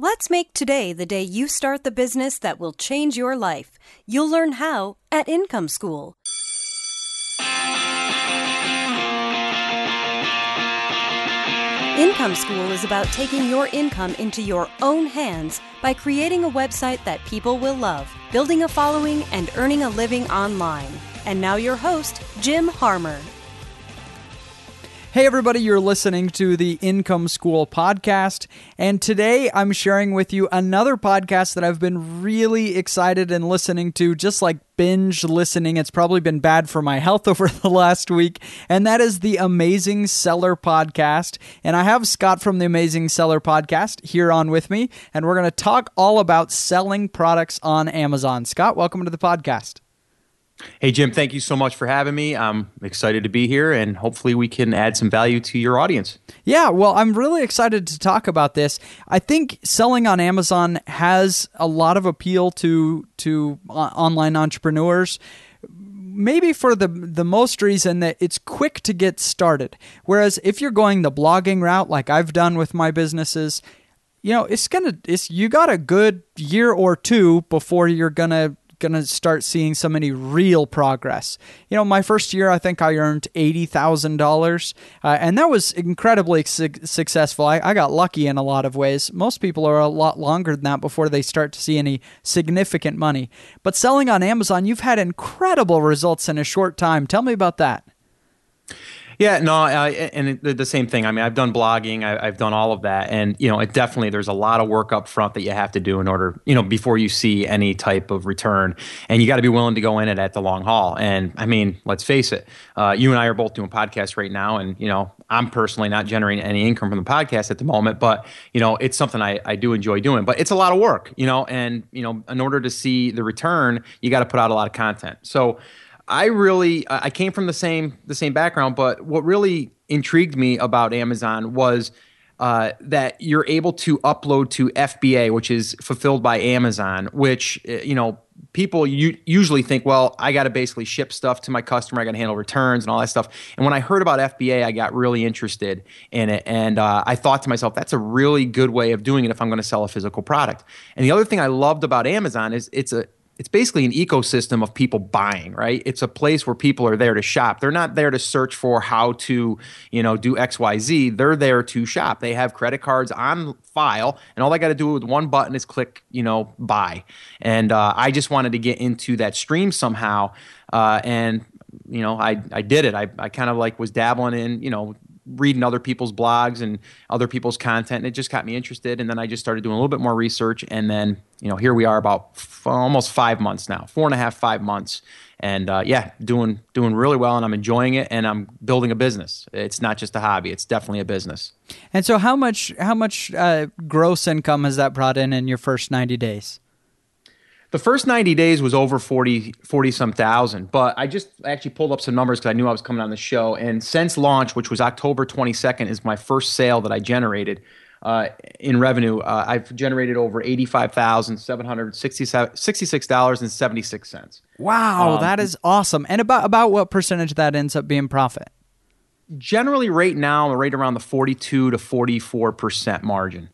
Let's make today the day you start the business that will change your life. You'll learn how at Income School. Income School is about taking your income into your own hands by creating a website that people will love, building a following, and earning a living online. And now, your host, Jim Harmer. Hey, everybody, you're listening to the Income School podcast. And today I'm sharing with you another podcast that I've been really excited and listening to, just like binge listening. It's probably been bad for my health over the last week. And that is the Amazing Seller podcast. And I have Scott from the Amazing Seller podcast here on with me. And we're going to talk all about selling products on Amazon. Scott, welcome to the podcast. Hey, Jim, thank you so much for having me. I'm excited to be here and hopefully we can add some value to your audience. Yeah, well, I'm really excited to talk about this. I think selling on Amazon has a lot of appeal to to uh, online entrepreneurs maybe for the the most reason that it's quick to get started. Whereas if you're going the blogging route like I've done with my businesses, you know, it's going to it's you got a good year or two before you're going to going to start seeing so many real progress. You know, my first year, I think I earned $80,000, uh, and that was incredibly su- successful. I, I got lucky in a lot of ways. Most people are a lot longer than that before they start to see any significant money. But selling on Amazon, you've had incredible results in a short time. Tell me about that. Yeah, no, I, and the same thing. I mean, I've done blogging, I, have done all of that, and you know, it definitely there's a lot of work up front that you have to do in order, you know, before you see any type of return, and you got to be willing to go in it at the long haul. And I mean, let's face it, uh, you and I are both doing podcasts right now, and you know, I'm personally not generating any income from the podcast at the moment, but you know, it's something I, I do enjoy doing. But it's a lot of work, you know, and you know, in order to see the return, you got to put out a lot of content. So I really I came from the same the same background, but what really intrigued me about Amazon was uh, that you're able to upload to FBA, which is fulfilled by Amazon, which uh, you know people usually think, well, I got to basically ship stuff to my customer, I got to handle returns and all that stuff. And when I heard about FBA, I got really interested in it, and uh, I thought to myself, that's a really good way of doing it if I'm going to sell a physical product. And the other thing I loved about Amazon is it's a it's basically an ecosystem of people buying, right? It's a place where people are there to shop. They're not there to search for how to, you know, do XYZ. They're there to shop. They have credit cards on file, and all they got to do with one button is click, you know, buy. And uh, I just wanted to get into that stream somehow. Uh, and you know, I, I did it. I, I kind of like was dabbling in, you know, reading other people's blogs and other people's content and it just got me interested and then i just started doing a little bit more research and then you know here we are about f- almost five months now four and a half five months and uh, yeah doing doing really well and i'm enjoying it and i'm building a business. It's not just a hobby it's definitely a business. And so how much how much uh, gross income has that brought in in your first 90 days the first 90 days was over 40, 40 some thousand, but I just actually pulled up some numbers because I knew I was coming on the show. And since launch, which was October 22nd, is my first sale that I generated uh, in revenue. Uh, I've generated over $85,766.76. Wow, um, that is awesome. And about, about what percentage that ends up being profit? Generally, right now, right around the 42 to 44% margin.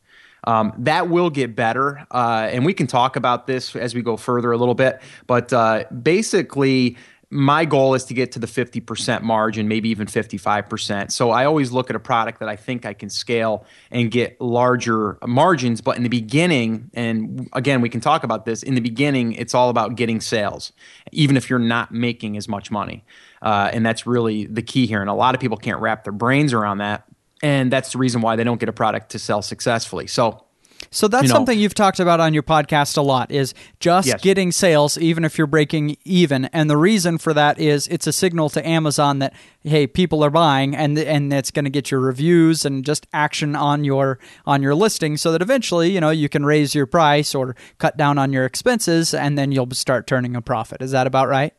Um, that will get better, uh, and we can talk about this as we go further a little bit. But uh, basically, my goal is to get to the 50% margin, maybe even 55%. So I always look at a product that I think I can scale and get larger margins. But in the beginning, and again, we can talk about this, in the beginning, it's all about getting sales, even if you're not making as much money. Uh, and that's really the key here. And a lot of people can't wrap their brains around that and that's the reason why they don't get a product to sell successfully. So so that's you know, something you've talked about on your podcast a lot is just yes. getting sales even if you're breaking even and the reason for that is it's a signal to Amazon that hey people are buying and and it's going to get your reviews and just action on your on your listing so that eventually you know you can raise your price or cut down on your expenses and then you'll start turning a profit. Is that about right?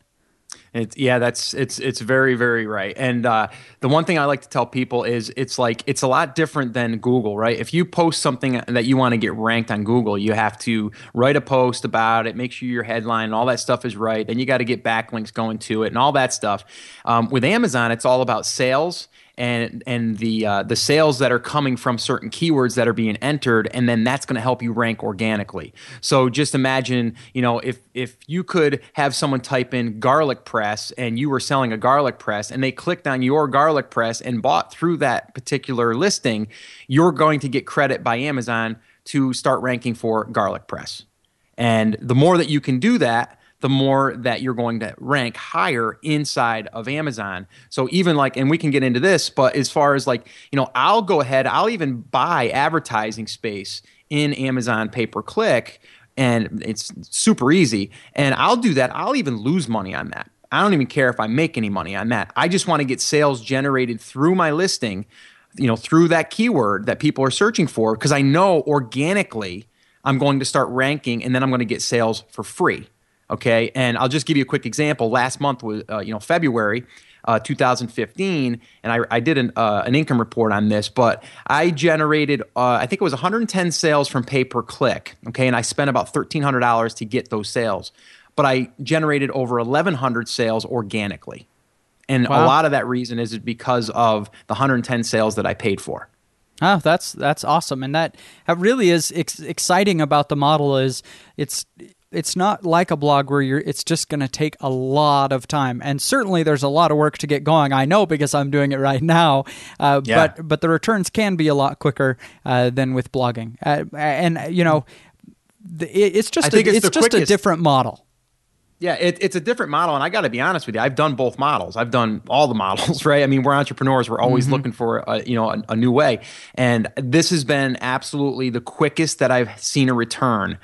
It's, yeah, that's it's it's very very right. And uh, the one thing I like to tell people is it's like it's a lot different than Google, right? If you post something that you want to get ranked on Google, you have to write a post about it, make sure your headline and all that stuff is right. Then you got to get backlinks going to it and all that stuff. Um, with Amazon, it's all about sales and and the uh, the sales that are coming from certain keywords that are being entered, and then that's going to help you rank organically. So just imagine, you know, if if you could have someone type in garlic press and you were selling a garlic press, and they clicked on your garlic press and bought through that particular listing, you're going to get credit by Amazon to start ranking for garlic press. And the more that you can do that, the more that you're going to rank higher inside of Amazon. So even like, and we can get into this, but as far as like, you know, I'll go ahead, I'll even buy advertising space in Amazon pay per click, and it's super easy. And I'll do that. I'll even lose money on that. I don't even care if I make any money on that. I just want to get sales generated through my listing, you know, through that keyword that people are searching for, because I know organically I'm going to start ranking and then I'm going to get sales for free. Okay, and I'll just give you a quick example. Last month was uh, you know February. Uh, 2015, and I, I did an, uh, an income report on this, but I generated, uh, I think it was 110 sales from pay per click. Okay, and I spent about $1,300 to get those sales, but I generated over 1,100 sales organically. And wow. a lot of that reason is because of the 110 sales that I paid for. Oh, that's that's awesome, and that that really is ex- exciting about the model. Is it's it's not like a blog where you're it's just going to take a lot of time and certainly there's a lot of work to get going i know because i'm doing it right now uh, yeah. but but the returns can be a lot quicker uh, than with blogging uh, and you know it's just a, it's, it's just quickest. a different model yeah, it, it's a different model, and I got to be honest with you. I've done both models. I've done all the models, right? I mean, we're entrepreneurs. We're always mm-hmm. looking for a, you know a, a, new way, and this has been absolutely the quickest that I've seen a return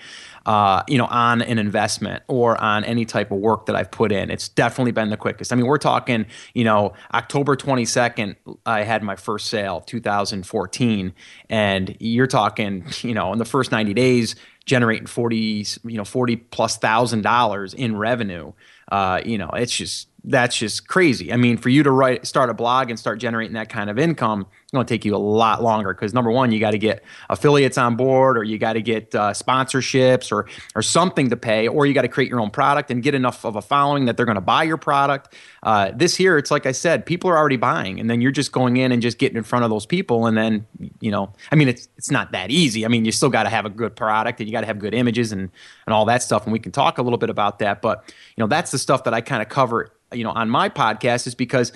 uh, you know, on an investment or on any type of work that I've put in. It's definitely been the quickest. I mean, we're talking, you know, October 22nd, I had my first sale, 2014, and you're talking, you know, in the first 90 days, generating 40, you know, 40 plus thousand dollars in revenue. Uh, you know, it's just that's just crazy. I mean, for you to write, start a blog and start generating that kind of income, it's going to take you a lot longer because number one, you got to get affiliates on board, or you got to get uh, sponsorships, or or something to pay, or you got to create your own product and get enough of a following that they're going to buy your product. Uh, this here, it's like I said, people are already buying, and then you're just going in and just getting in front of those people, and then you know, I mean, it's it's not that easy. I mean, you still got to have a good product, and you got to have good images and and all that stuff, and we can talk a little bit about that. But you know, that's the stuff that I kind of cover you know on my podcast is because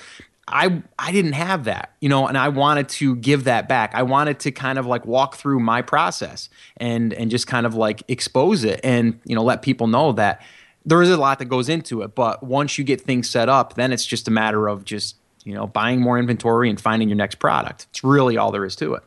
I I didn't have that, you know, and I wanted to give that back. I wanted to kind of like walk through my process and and just kind of like expose it and you know let people know that there is a lot that goes into it. But once you get things set up, then it's just a matter of just you know buying more inventory and finding your next product. It's really all there is to it.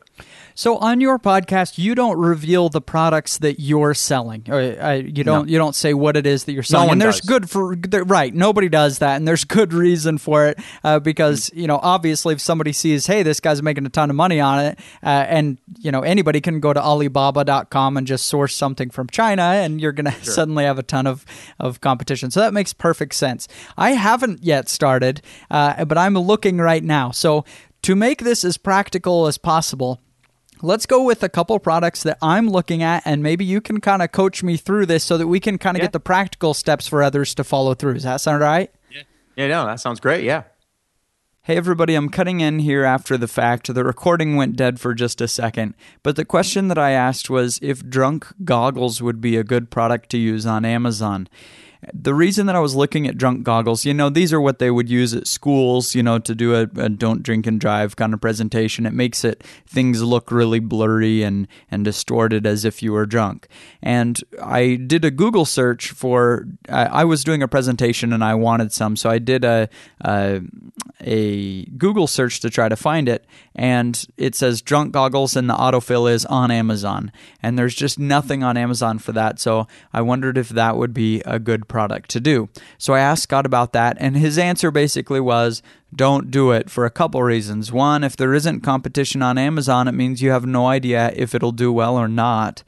So on your podcast, you don't reveal the products that you're selling. Uh, you don't. No. You don't say what it is that you're selling. No and there's does. good for right. Nobody does that, and there's good reason for it uh, because you know obviously if somebody sees, hey, this guy's making a ton of money on it, uh, and you know anybody can go to Alibaba.com and just source something from China, and you're gonna sure. suddenly have a ton of of competition. So that makes perfect sense. I haven't yet started, uh, but I'm looking right now. So to make this as practical as possible let's go with a couple products that I'm looking at, and maybe you can kind of coach me through this so that we can kind of yeah. get the practical steps for others to follow through. Does that sound right? Yeah. Yeah, no, that sounds great. Yeah. Hey, everybody, I'm cutting in here after the fact. The recording went dead for just a second. But the question that I asked was if drunk goggles would be a good product to use on Amazon. The reason that I was looking at drunk goggles, you know, these are what they would use at schools, you know, to do a, a don't drink and drive kind of presentation. It makes it things look really blurry and and distorted as if you were drunk. And I did a Google search for. I, I was doing a presentation and I wanted some, so I did a, a a Google search to try to find it, and it says drunk goggles, and the autofill is on Amazon, and there's just nothing on Amazon for that. So I wondered if that would be a good product to do. So I asked Scott about that, and his answer basically was don't do it for a couple reasons. One, if there isn't competition on Amazon, it means you have no idea if it'll do well or not.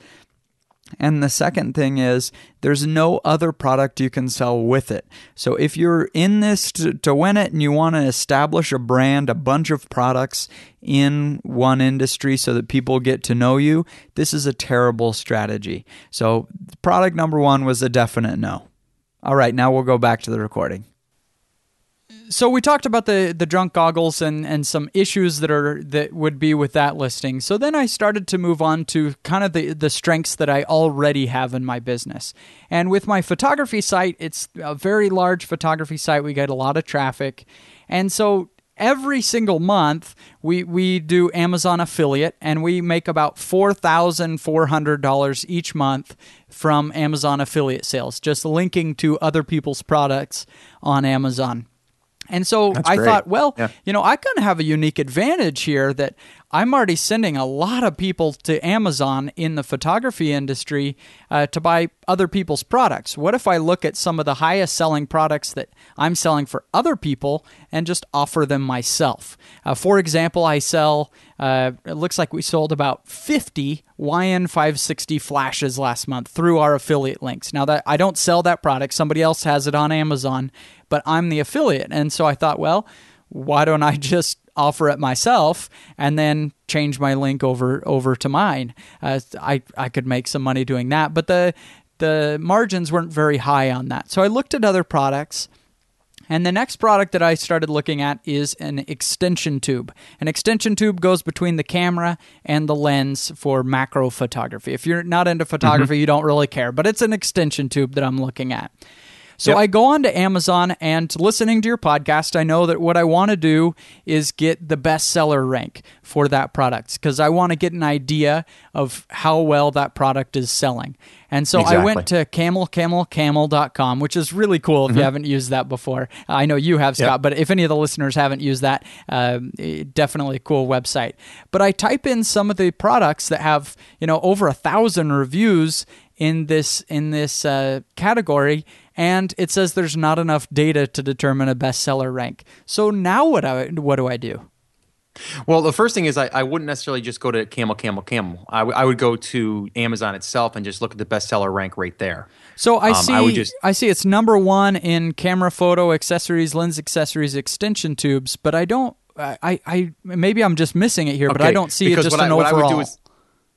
And the second thing is, there's no other product you can sell with it. So if you're in this to, to, win it and you want to establish a brand, a bunch of products in one industry so that people get to know you, this is a terrible strategy. So product number one was a definite no. All right, now we'll go back to the recording. so we talked about the the drunk goggles and and some issues that are that would be with that listing. So then I started to move on to kind of the the strengths that I already have in my business. And with my photography site, it's a very large photography site. We get a lot of traffic. And so every single month we we do Amazon affiliate and we make about $4,400 each month from Amazon affiliate sales just linking to other people's products on Amazon. And so That's I great. thought, well, Yeah. you know, I kind of have a unique advantage here that I'm already sending a lot of people to Amazon in the photography industry uh, to buy other people's products. What if I look at some of the highest selling products that I'm selling for other people and just offer them myself? Uh, for example, I sell, uh, it looks like we sold about 50 YN560 flashes last month through our affiliate links. Now that I don't sell that product, somebody else has it on Amazon, but I'm the affiliate. And so I thought, well, why don't I just offer it myself and then change my link over over to mine? Uh, I I could make some money doing that, but the the margins weren't very high on that. So I looked at other products. And the next product that I started looking at is an extension tube. An extension tube goes between the camera and the lens for macro photography. If you're not into photography, you don't really care, but it's an extension tube that I'm looking at. So Yep. I go on to Amazon and listening to your podcast, I know that what I want to do is get the bestseller rank for that product because I want to get an idea of how well that product is selling. And so I went to camelcamelcamel.com, which is really cool if you haven't used that before. I know you have, Scott, but if any of the listeners haven't used that, eh, definitely a cool website. But I type in some of the products that have, you know, over a thousand reviews in this in this uh, category and it says there's not enough data to determine a bestseller rank so now what I, what do i do Well, the first thing is I, I wouldn't necessarily just go to Camel, Camel, Camel. I, w- I would go to Amazon itself and just look at the bestseller rank right there. so i Um, see I I, would just- see it's number one in camera photo accessories lens accessories extension tubes but i don't I, I I- maybe i'm just missing it here but i don't see it just what an I, what I overall would do is,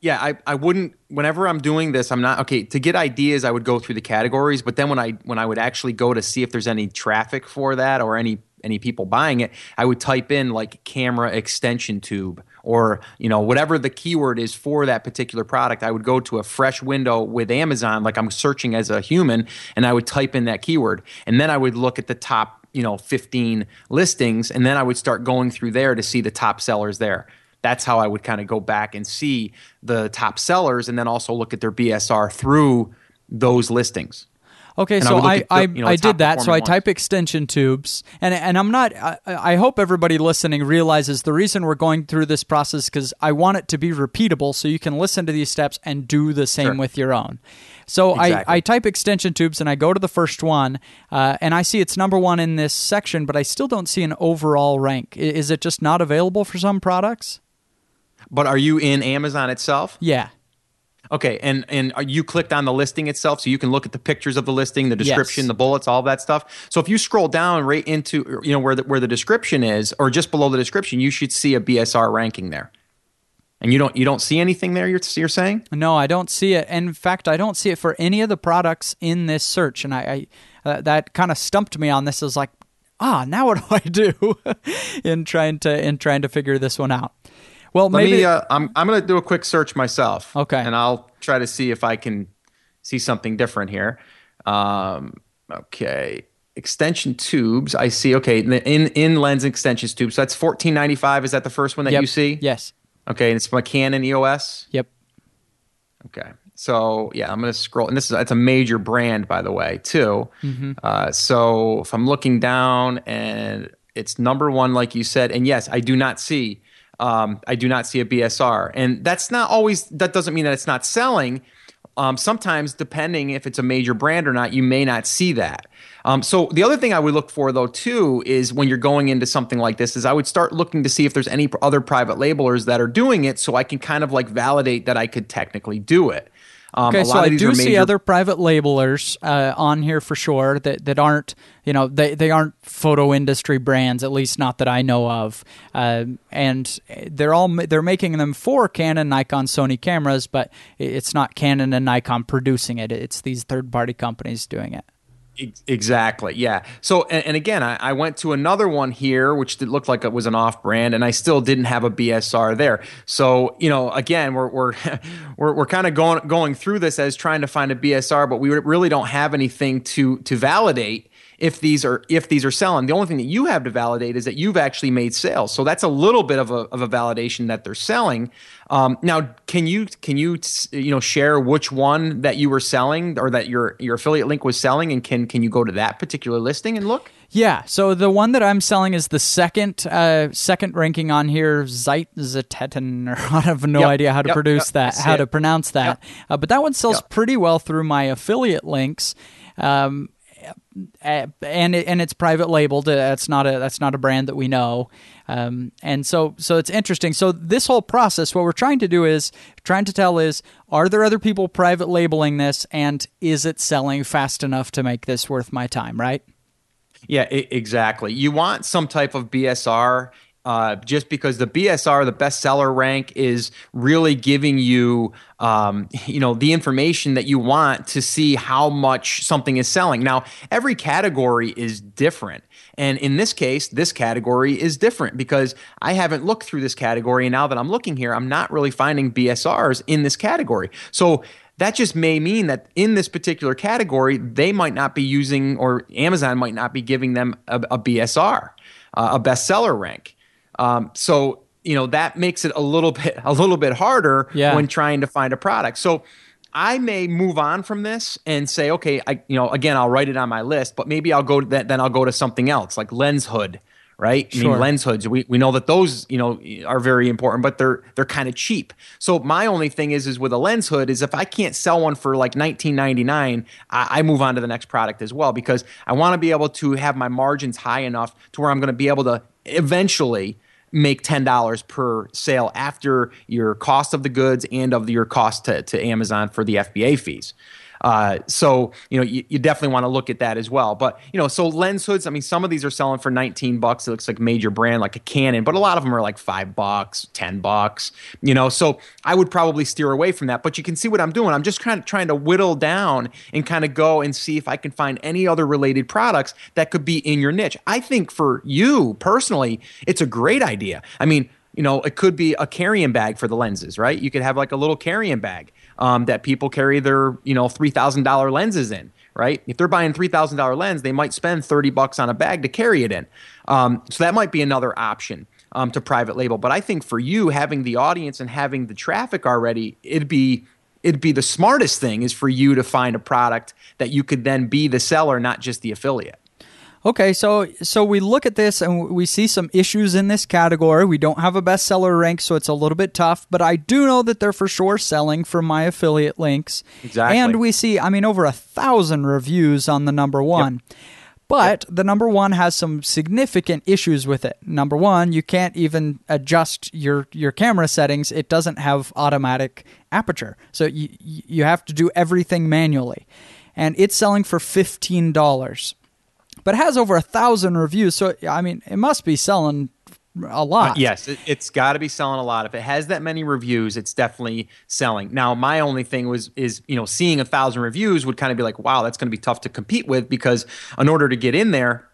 yeah, I, I wouldn't. Whenever I'm doing this, I'm not okay. To get ideas, I would go through the categories, but then when I when I would actually go to see if there's any traffic for that or any any people buying it, I would type in like camera extension tube or you know whatever the keyword is for that particular product. I would go to a fresh window with Amazon, like I'm searching as a human, and I would type in that keyword, and then I would look at the top you know 15 listings, and then I would start going through there to see the top sellers there that's how I would kind of go back and see the top sellers and then also look at their BSR through those listings. Okay, And so I the- I, you know, I did that. So I performing type extension tubes, and and I'm not. I, I hope everybody listening realizes the reason we're going through this process because I want it to be repeatable, so you can listen to these steps and do the same Sure. with your own. So I, Exactly. I type extension tubes and I go to the first one, uh, and I see it's number one in this section, but I still don't see an overall rank. Is it just not available for some products? But are you in Amazon itself? Yeah. Okay, and and you clicked on the listing itself, so you can look at the pictures of the listing, the description, Yes. the bullets, all that stuff. So if you scroll down right into you know where the, where the description is, or just below the description, you should see a BSR ranking there. And you don't you don't see anything there. You're you're saying? No, I don't see it. In fact, I don't see it for any of the products in this search, and I, I uh, that kind of stumped me on this. I was like, ah, now what do I do in trying to in trying to figure this one out? Well, Let maybe me. Uh, I'm I'm going to do a quick search myself. Okay. And I'll try to see if I can see something different here. Um, okay. Extension tubes. I see. Okay. In in, lens extensions tubes. So that's 1495. Is that the first one that yep, you see? Yes. Okay. And it's my Canon EOS. Yep. Okay. So yeah, I'm gonna scroll, and this is it's a major brand, by the way, too. Mm-hmm. Uh, so if I'm looking down, and it's number one, like you said, and yes, I do not see, um, I do not see a BSR, and that's not always. That doesn't mean that it's not selling. Um, sometimes, depending if it's a major brand or not, you may not see that. Um, so the other thing I would look for though too is when you're going into something like this is I would start looking to see if there's any other private labelers that are doing it, so I can kind of like validate that I could technically do it. Um, Okay, so I do are see other private labelers uh, on here for sure that, that aren't you know they, they aren't photo industry brands at least not that I know of uh, and they're all they're making them for Canon, Nikon, Sony cameras, but it's not Canon and Nikon producing it. It's these third party companies doing it. Exactly. Yeah. So, and, and again, I, I, went to another one here, which looked like it was an off brand, and I still didn't have a BSR there. So, you know, again, we're we're we're, we're kind of going going through this as trying to find a BSR, but we really don't have anything to to validate if these are if these are selling. The only thing that you have to validate is that you've actually made sales. So that's a little bit of a of a validation that they're selling. Um, now, can you can you you know share which one that you were selling or that your your affiliate link was selling, and can can you go to that particular listing and look? Yeah, so the one that I'm selling is the second uh, second ranking on here, Zeitzeteten, or I have no yep, idea how to yep, produce yep, that, how it. to pronounce that. Uh, but that one sells pretty well through my affiliate links. Um, and and it's private labeled. That's not a that's not a brand that we know, um, and so so it's interesting. So this whole process, what we're trying to do is trying to tell is, are there other people private labeling this, and is it selling fast enough to make this worth my time? Right. Yeah, exactly. You want some type of BSR uh, just because the BSR, the bestseller rank, is really giving you, um, you know, the information that you want to see how much something is selling. Now, every category is different, and in this case, this category is different because I haven't looked through this category, and now that I'm looking here, I'm not really finding BSRs in this category. So that just may mean that in this particular category, they might not be using, or Amazon might not be giving them a, a BSR, uh, a bestseller rank. Um, so you know that makes it a little bit a little bit harder yeah. when trying to find a product. So I may move on from this and say, okay, I you know again I'll write it on my list, but maybe I'll go to that, then I'll go to something else like lens hood right? Sure. I mean, lens hoods. We, we know that those you know are very important, but they're they're kind of cheap. So my only thing is is with a lens hood is if I can't sell one for like 19.99, I, I move on to the next product as well because I want to be able to have my margins high enough to where I'm going to be able to eventually make $10 per sale after your cost of the goods and of your cost to, to Amazon for the FBA fees. Uh, so you know you, you definitely want to look at that as well. But you know, so lens hoods. I mean, some of these are selling for 19 bucks. It looks like major brand like a Canon, but a lot of them are like five bucks, 10 bucks. You know, so I would probably steer away from that. But you can see what I'm doing. I'm just kind of trying to whittle down and kind of go and see if I can find any other related products that could be in your niche. I think for you personally, it's a great idea. I mean you know, it could be a carrying bag for the lenses, right? You could have like a little carrying bag um, that people carry their, you know, three thousand dollar lenses in, right? If they're buying three thousand dollar lens, they might spend thirty bucks on a bag to carry it in. Um, so that might be another option um, to private label. But I think for you, having the audience and having the traffic already, it'd be it'd be the smartest thing is for you to find a product that you could then be the seller, not just the affiliate. Okay, so so we look at this and we see some issues in this category. We don't have a bestseller rank, so it's a little bit tough. But I do know that they're for sure selling from my affiliate links. Exactly. And we see, I mean, over a thousand reviews on the number one. Yep. But the number one has some significant issues with it. Number one, you can't even adjust your, your camera settings. It doesn't have automatic aperture. So you, you have to do everything manually. And it's selling for $15 but it has over a thousand reviews. So I mean, it must be selling a lot. Uh, yes, it, has got to be selling a lot. If it has that many reviews, it's definitely selling. Now, my only thing was is you know seeing a thousand reviews would kind of be like, wow, that's going to be tough to compete with because in order to get in there,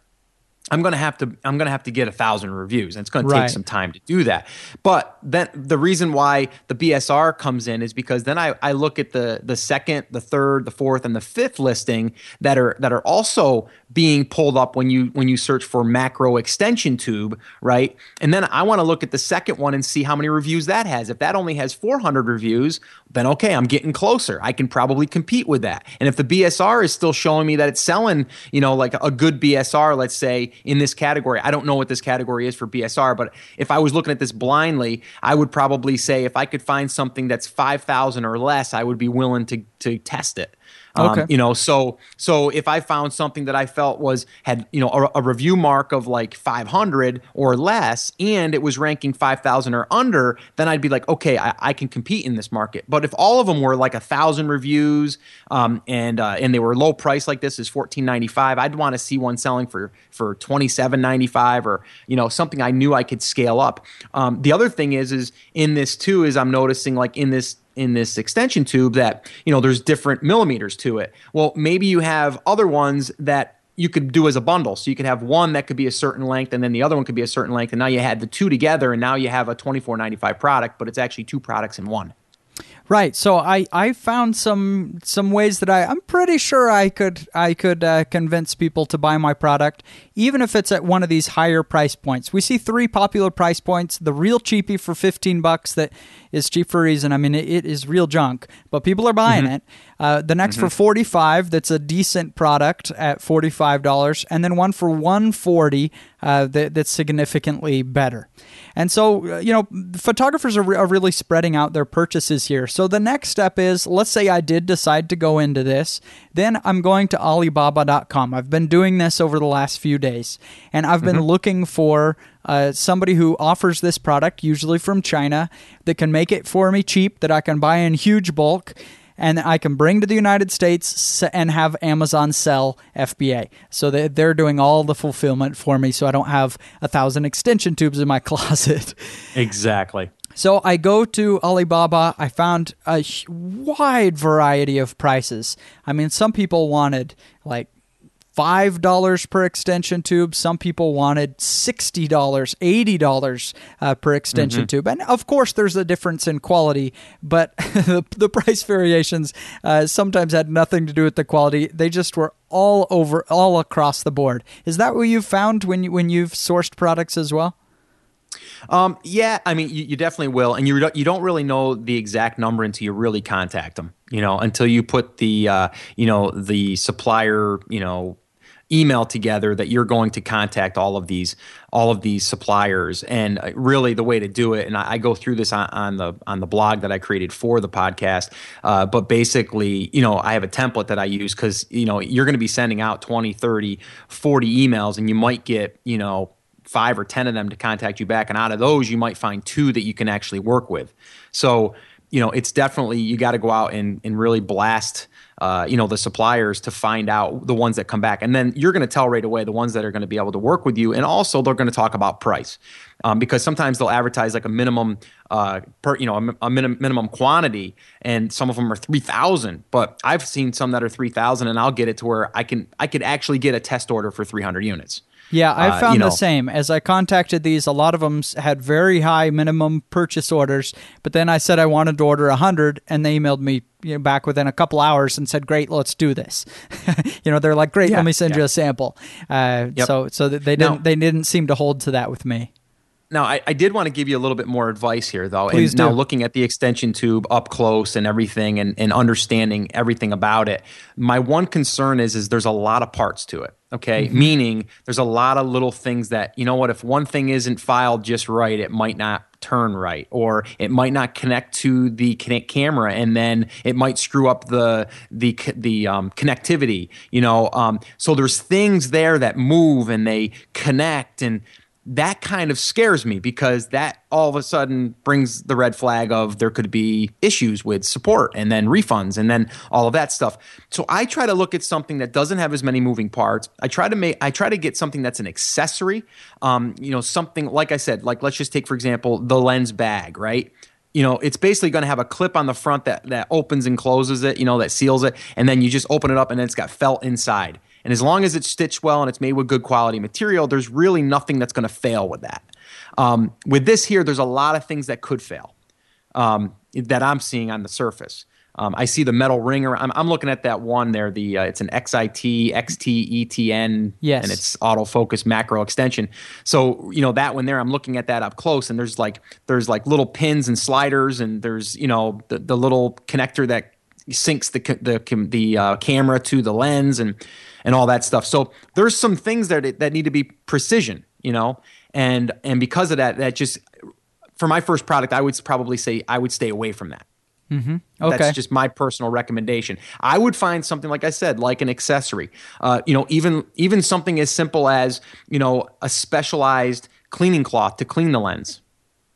I'm gonna have to I'm gonna have to get a thousand reviews, and it's gonna right. take some time to do that. But then the reason why the BSR comes in is because then I, I look at the the second, the third, the fourth, and the fifth listing that are that are also being pulled up when you when you search for macro extension tube, right? And then I want to look at the second one and see how many reviews that has. If that only has 400 reviews, then okay, I'm getting closer. I can probably compete with that. And if the BSR is still showing me that it's selling, you know, like a good BSR, let's say in this category, I don't know what this category is for BSR, but if I was looking at this blindly, I would probably say if I could find something that's 5,000 or less, I would be willing to to test it. Um, okay. You know, so so if I found something that I felt was had you know a, a review mark of like 500 or less, and it was ranking 5,000 or under, then I'd be like, okay, I, I, can compete in this market. But if all of them were like a thousand reviews, um, and uh, and they were low price like this is 14.95, I'd want to see one selling for for 27.95 or you know something I knew I could scale up. Um, the other thing is is in this too is I'm noticing like in this in this extension tube that you know there's different millimeters to it. Well, maybe you have other ones that you could do as a bundle. So you could have one that could be a certain length, and then the other one could be a certain length, and now you had the two together, and now you have a twenty four ninety five product, but it's actually two products in one. Right. So I, I found some some ways that I I'm pretty sure I could I could uh, convince people to buy my product even if it's at one of these higher price points. We see three popular price points: the real cheapy for 15 bucks that is cheap for a reason. I mean, it, it is real junk, but people are buying mm-hmm. it. Uh, the next mm-hmm. for 45 that's a decent product at $45 and then one for 140 uh, that, that's significantly better. And so, uh, you know, photographers are, re- are really spreading out their purchases here. So the next step is let's say I did decide to go into this, then I'm going to Alibaba.com. I've been doing this over the last few days, and I've been mm-hmm. looking for uh, somebody who offers this product, usually from China, that can make it for me cheap, that I can buy in huge bulk, and I can bring to the United States and have Amazon sell FBA. So they're doing all the fulfillment for me, so I don't have a thousand extension tubes in my closet. Exactly. So I go to Alibaba. I found a wide variety of prices. I mean, some people wanted like $5 per extension tube. Some people wanted $60, $80 uh, per extension mm-hmm. tube. And of course, there's a difference in quality, but the, the, price variations uh, sometimes had nothing to do with the quality. They just were all over, all across the board. Is that what you've found when, you, when you've sourced products as well? Um, yeah, I mean, you, you, definitely will, and you you don't really know the exact number until you really contact them. You know, until you put the uh, you know the supplier you know email together that you're going to contact all of these all of these suppliers. And uh, really the way to do it and i, I go through this on, on, the on the blog that i created for the podcast uh, but basically you know i have a template that i use because you know you're going to be sending out 20 30 40 emails and you might get you know five or ten of them to contact you back. And out of those you might find two that you can actually work with. So you know it's definitely you got to go out and, and really blast uh, you know the suppliers to find out the ones that come back. And then you're going to tell right away the ones that are going to be able to work with you. And also they're going to talk about price um, because sometimes they'll advertise like a minimum uh, per you know a, a minim, minimum quantity and some of them are 3000 but i've seen some that are 3000 and i'll get it to where i can i could actually get a test order for 300 units yeah, I uh, found you know, the same. As I contacted these, a lot of them had very high minimum purchase orders, but then I said I wanted to order 100 and they emailed me you know, back within a couple hours and said, "Great, let's do this." you know, they're like, "Great, yeah, let me send yeah. you a sample." Uh, yep. So, so they didn't now, they didn't seem to hold to that with me. Now, I, I, did want to give you a little bit more advice here, though. Please and do. now, looking at the extension tube up close and everything, and, and understanding everything about it, my one concern is is there's a lot of parts to it. Okay, mm-hmm. meaning there's a lot of little things that you know what if one thing isn't filed just right, it might not turn right, or it might not connect to the camera, and then it might screw up the the the um, connectivity. You know, um, so there's things there that move and they connect and that kind of scares me because that all of a sudden brings the red flag of there could be issues with support and then refunds and then all of that stuff. So I try to look at something that doesn't have as many moving parts. I try to make I try to get something that's an accessory. Um, you know, something like I said, like let's just take for example the lens bag, right? you know, it's basically going to have a clip on the front that that opens and closes it, you know, that seals it, and then you just open it up and then it's got felt inside. And as long as it's stitched well and it's made with good quality material, there's really nothing that's going to fail with that. Um, with this here, there's a lot of things that could fail um, that I'm seeing on the surface. Um, I see the metal ringer. I'm, I'm, looking at that one there. The uh, it's an XIT XT yes. and it's autofocus macro extension. So you know that one there. I'm looking at that up close, and there's like there's like little pins and sliders, and there's you know the, the little connector that syncs the the the uh, camera to the lens, and and all that stuff. So there's some things that that need to be precision, you know, and and because of that, that just for my first product, I would probably say I would stay away from that. Mm-hmm. Okay. That's just my personal recommendation. I would find something like I said, like an accessory. Uh, you know, even even something as simple as you know a specialized cleaning cloth to clean the lens.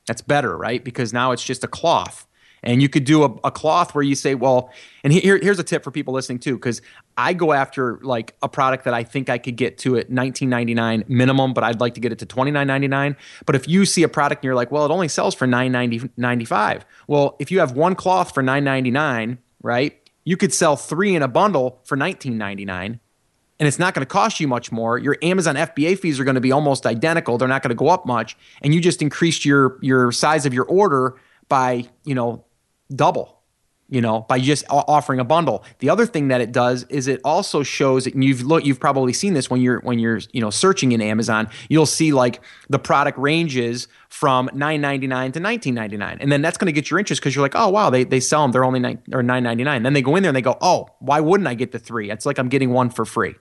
That's better, right? Because now it's just a cloth And you could do a, a cloth where you say, well, and here, here's a tip for people listening too, because I go after like a product that I think I could get to at 19.99 minimum, but I'd like to get it to 29.99. But if you see a product and you're like, well, it only sells for 9.95. Well, if you have one cloth for 9.99, right? You could sell three in a bundle for 19.99 and it's not going to cost you much more. Your Amazon FBA fees are going to be almost identical. They're not going to go up much, and you just increased your your size of your order by you know double you know by just offering a bundle. The other thing that it does is it also shows and you've look you've probably seen this when you're when you're you know searching in amazon you'll see like the product ranges from 9.99 to 19.99 and then that's going to get your interest because you're like oh wow they, they sell them they're only 9 or 9.99 then they go in there and they go oh why wouldn't i get the three? It's like i'm getting one for free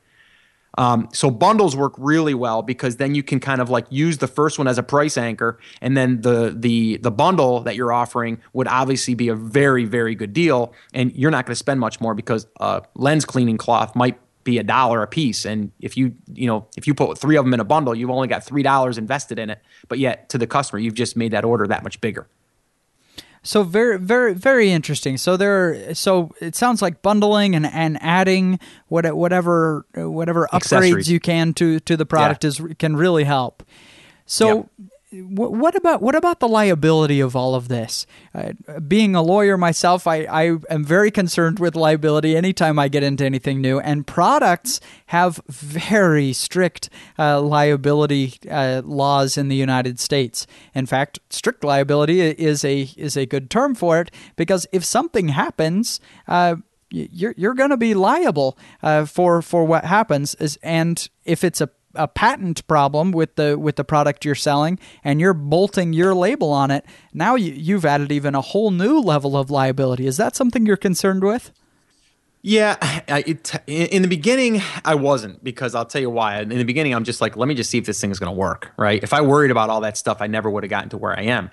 um, so bundles work really well because then you can kind of like use the first one as a price anchor, and then the the the bundle that you're offering would obviously be a very very good deal, and you're not going to spend much more because a lens cleaning cloth might be a dollar a piece, and if you you know if you put three of them in a bundle, you've only got three dollars invested in it, but yet to the customer you've just made that order that much bigger. So very, very, very interesting. So there, are, so it sounds like bundling and, and adding what, whatever whatever upgrades you can to to the product yeah. is can really help. So yep what about what about the liability of all of this? Uh, being a lawyer myself, I, I am very concerned with liability anytime I get into anything new. And products have very strict uh, liability uh, laws in the United States. In fact, strict liability is a is a good term for it because if something happens uh, you're you're going to be liable uh, for for what happens. Is, and if it's a a patent problem with the with the product you're selling and you're bolting your label on it now you, you've added even a whole new level of liability is that something you're concerned with yeah, I, it, in the beginning I wasn't because I'll tell you why. In the beginning I'm just like, let me just see if this thing is going to work, right? If I worried about all that stuff, I never would have gotten to where I am.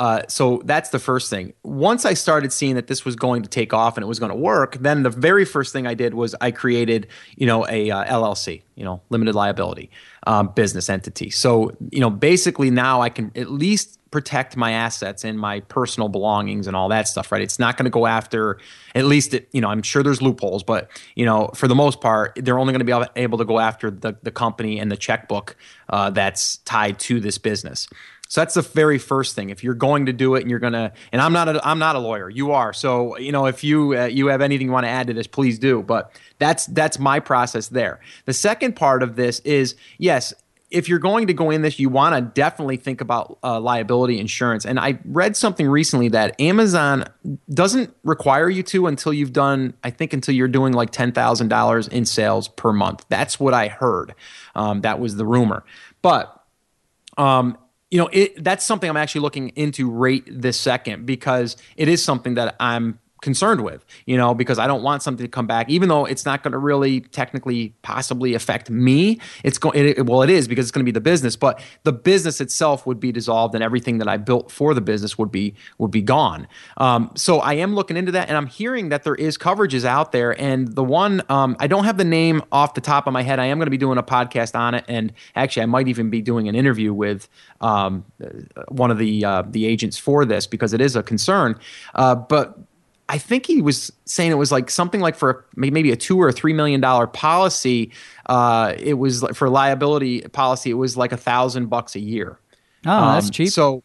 Uh, so that's the first thing. Once I started seeing that this was going to take off and it was going to work, then the very first thing I did was I created, you know, a uh, LLC, you know, limited liability um, business entity. So you know, basically now I can at least protect my assets and my personal belongings and all that stuff, right? It's not going to go after, at least, it, you know, I'm sure there's loopholes, but, you know, for the most part, they're only going to be able to go after the, the company and the checkbook uh, that's tied to this business. So that's the very first thing. If you're going to do it and you're to, and I'm not, a, I'm not a lawyer. You are. So you know, if you uh, you have anything you want to add to this, please do. But that's that's my process there. The second part of this is yes. If you're going to go in this, you want to definitely think about uh, liability insurance. And I read something recently that Amazon doesn't require you to until you've done, I think, until you're doing like ten thousand dollars in sales per month. That's what I heard. Um, that was the rumor. But um, you know, it, that's something I'm actually looking into right this second because it is something that I'm concerned with, you know, because I don't want something to come back, even though it's not going to really technically possibly affect me. It's going, it, well, it is because it's going to be the business, but the business itself would be dissolved, and everything that I built for the business would be would be gone. Um, so I am looking into that, and I'm hearing that there is coverages out there, and the one um, I don't have the name off the top of my head. I am going to be doing a podcast on it, and actually, I might even be doing an interview with um, one of the uh, the agents for this because it is a concern. Uh, but I think he was saying it was like something like for maybe a two or a three million dollar policy. Uh, it was for liability policy. It was like a thousand bucks a year. Oh, um, that's cheap. So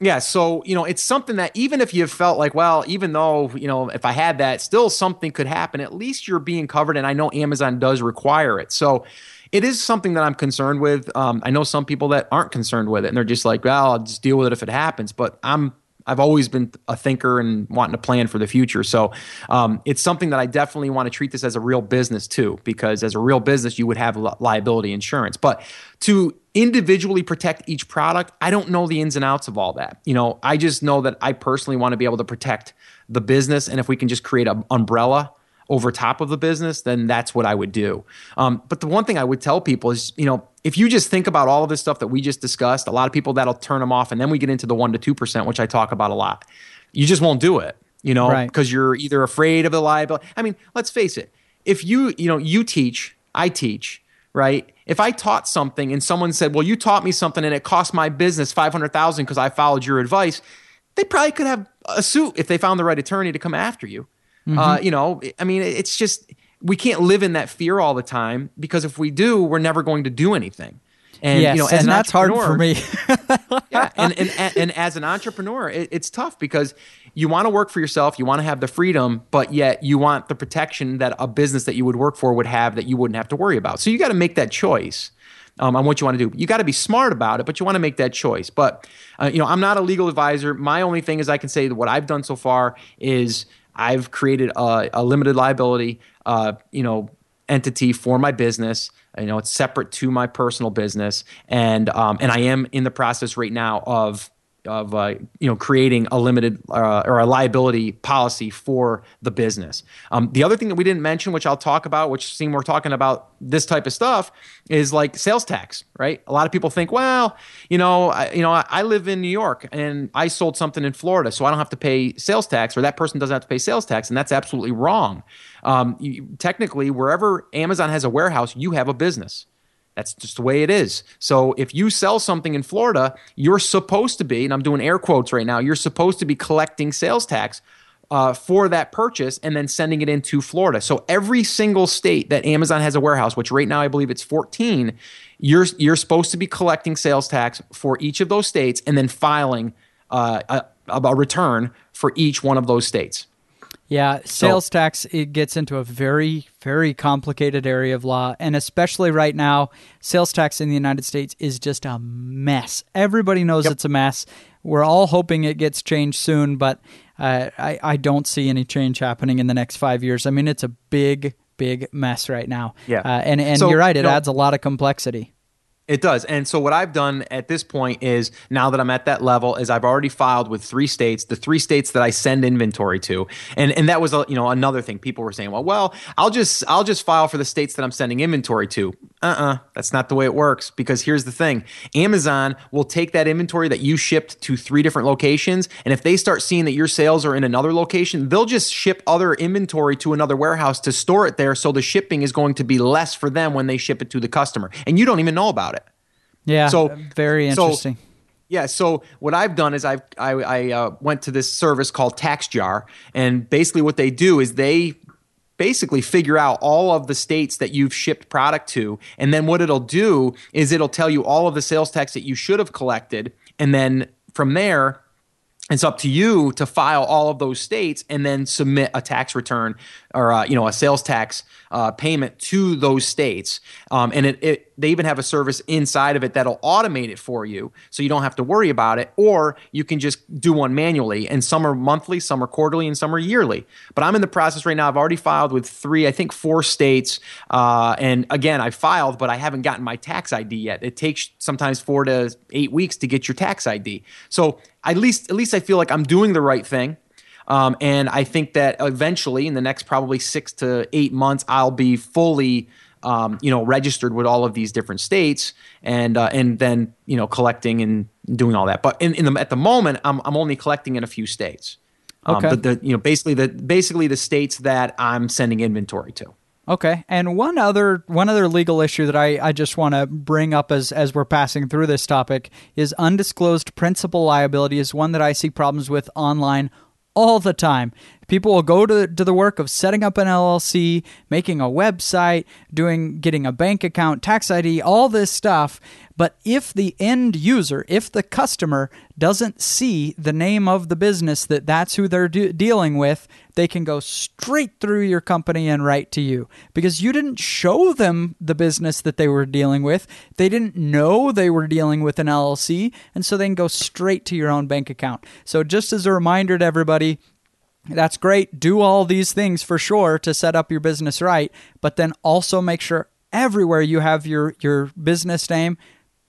yeah, so you know, it's something that even if you felt like, well, even though you know, if I had that, still something could happen. At least you're being covered, and I know Amazon does require it. So it is something that I'm concerned with. Um, I know some people that aren't concerned with it, and they're just like, well, I'll just deal with it if it happens. But I'm I've always been a thinker and wanting to plan for the future. So um, it's something that I definitely want to treat this as a real business too, because as a real business, you would have liability insurance. But to individually protect each product, I don't know the ins and outs of all that. You know, I just know that I personally want to be able to protect the business, and if we can just create an umbrella over top of the business, then that's what I would do. Um, but the one thing I would tell people is, you know, if you just think about all of this stuff that we just discussed, a lot of people that'll turn them off, and then we get into the one to two percent, which I talk about a lot. You just won't do it, you know, because right. you're either afraid of the liability. I mean, let's face it. If you, you know, you teach, I teach, right? If I taught something and someone said, "Well, you taught me something and it cost my business five hundred thousand because I followed your advice," they probably could have a suit if they found the right attorney to come after you. Mm-hmm. Uh, you know, I mean, it's just we can't live in that fear all the time because if we do, we're never going to do anything. And yes, you know, and that's hard for me. yeah, and, and and as an entrepreneur, it, it's tough because you want to work for yourself, you want to have the freedom, but yet you want the protection that a business that you would work for would have that you wouldn't have to worry about. So you got to make that choice. Um, on what you want to do. You got to be smart about it, but you want to make that choice. But uh, you know, I'm not a legal advisor. My only thing is I can say that what I've done so far is I've created a, a limited liability, uh, you know, entity for my business. You know, it's separate to my personal business, and um, and I am in the process right now of of uh, you know creating a limited uh, or a liability policy for the business. Um, the other thing that we didn't mention, which I'll talk about, which seem we're talking about this type of stuff, is like sales tax. Right? A lot of people think, well, you know, I, you know, I live in New York and I sold something in Florida, so I don't have to pay sales tax, or that person doesn't have to pay sales tax, and that's absolutely wrong. Um, you, technically, wherever Amazon has a warehouse, you have a business. That's just the way it is. So if you sell something in Florida, you're supposed to be, and I'm doing air quotes right now, you're supposed to be collecting sales tax uh, for that purchase and then sending it into Florida. So every single state that Amazon has a warehouse, which right now I believe it's 14, you're you're supposed to be collecting sales tax for each of those states and then filing uh, a, a return for each one of those states. Yeah, sales so, tax it gets into a very very complicated area of law and especially right now sales tax in the United States is just a mess. Everybody knows yep. it's a mess. We're all hoping it gets changed soon, but uh, I I don't see any change happening in the next 5 years. I mean, it's a big big mess right now. Yeah. Uh, and and so, you're right, it you know, adds a lot of complexity. It does. And so what I've done at this point is now that I'm at that level is I've already filed with three states, the three states that I send inventory to. And and that was a, you know another thing people were saying, well, well, I'll just I'll just file for the states that I'm sending inventory to. Uh-uh, that's not the way it works because here's the thing. Amazon will take that inventory that you shipped to three different locations and if they start seeing that your sales are in another location, they'll just ship other inventory to another warehouse to store it there so the shipping is going to be less for them when they ship it to the customer. And you don't even know about it. Yeah. So very interesting. So, yeah. So what I've done is I've I, I uh, went to this service called TaxJar, and basically what they do is they basically figure out all of the states that you've shipped product to, and then what it'll do is it'll tell you all of the sales tax that you should have collected, and then from there it's up to you to file all of those states and then submit a tax return or uh, you know a sales tax uh, payment to those states. Um, and it, it, they even have a service inside of it that'll automate it for you so you don't have to worry about it. Or you can just do one manually and some are monthly some are quarterly and some are yearly. But i'm in the process right now. I've already filed with three i think four states uh, and again i filed but i haven't gotten my tax id yet. It takes sometimes four to eight weeks to get your tax id so at least at least I feel like I'm doing the right thing. Um, and I think that eventually, in the next probably six to eight months, I'll be fully, um, you know, registered with all of these different states, and uh, and then you know collecting and doing all that. But in, in the at the moment, I'm I'm only collecting in a few states. Um, okay. Um, the, the you know basically the basically the states that I'm sending inventory to. Okay. And one other one other legal issue that I, I just want to bring up as as we're passing through this topic is undisclosed principal liability is one that I see problems with online all the time. People will go to, to the work of setting up an LLC, making a website, doing getting a bank account, tax ID, all this stuff. But if the end user, if the customer doesn't see the name of the business that that's who they're de- dealing with, they can go straight through your company and write to you because you didn't show them the business that they were dealing with. They didn't know they were dealing with an LLC, and so they can go straight to your own bank account. So just as a reminder to everybody, that's great. Do all these things for sure to set up your business right, but then also make sure everywhere you have your your business name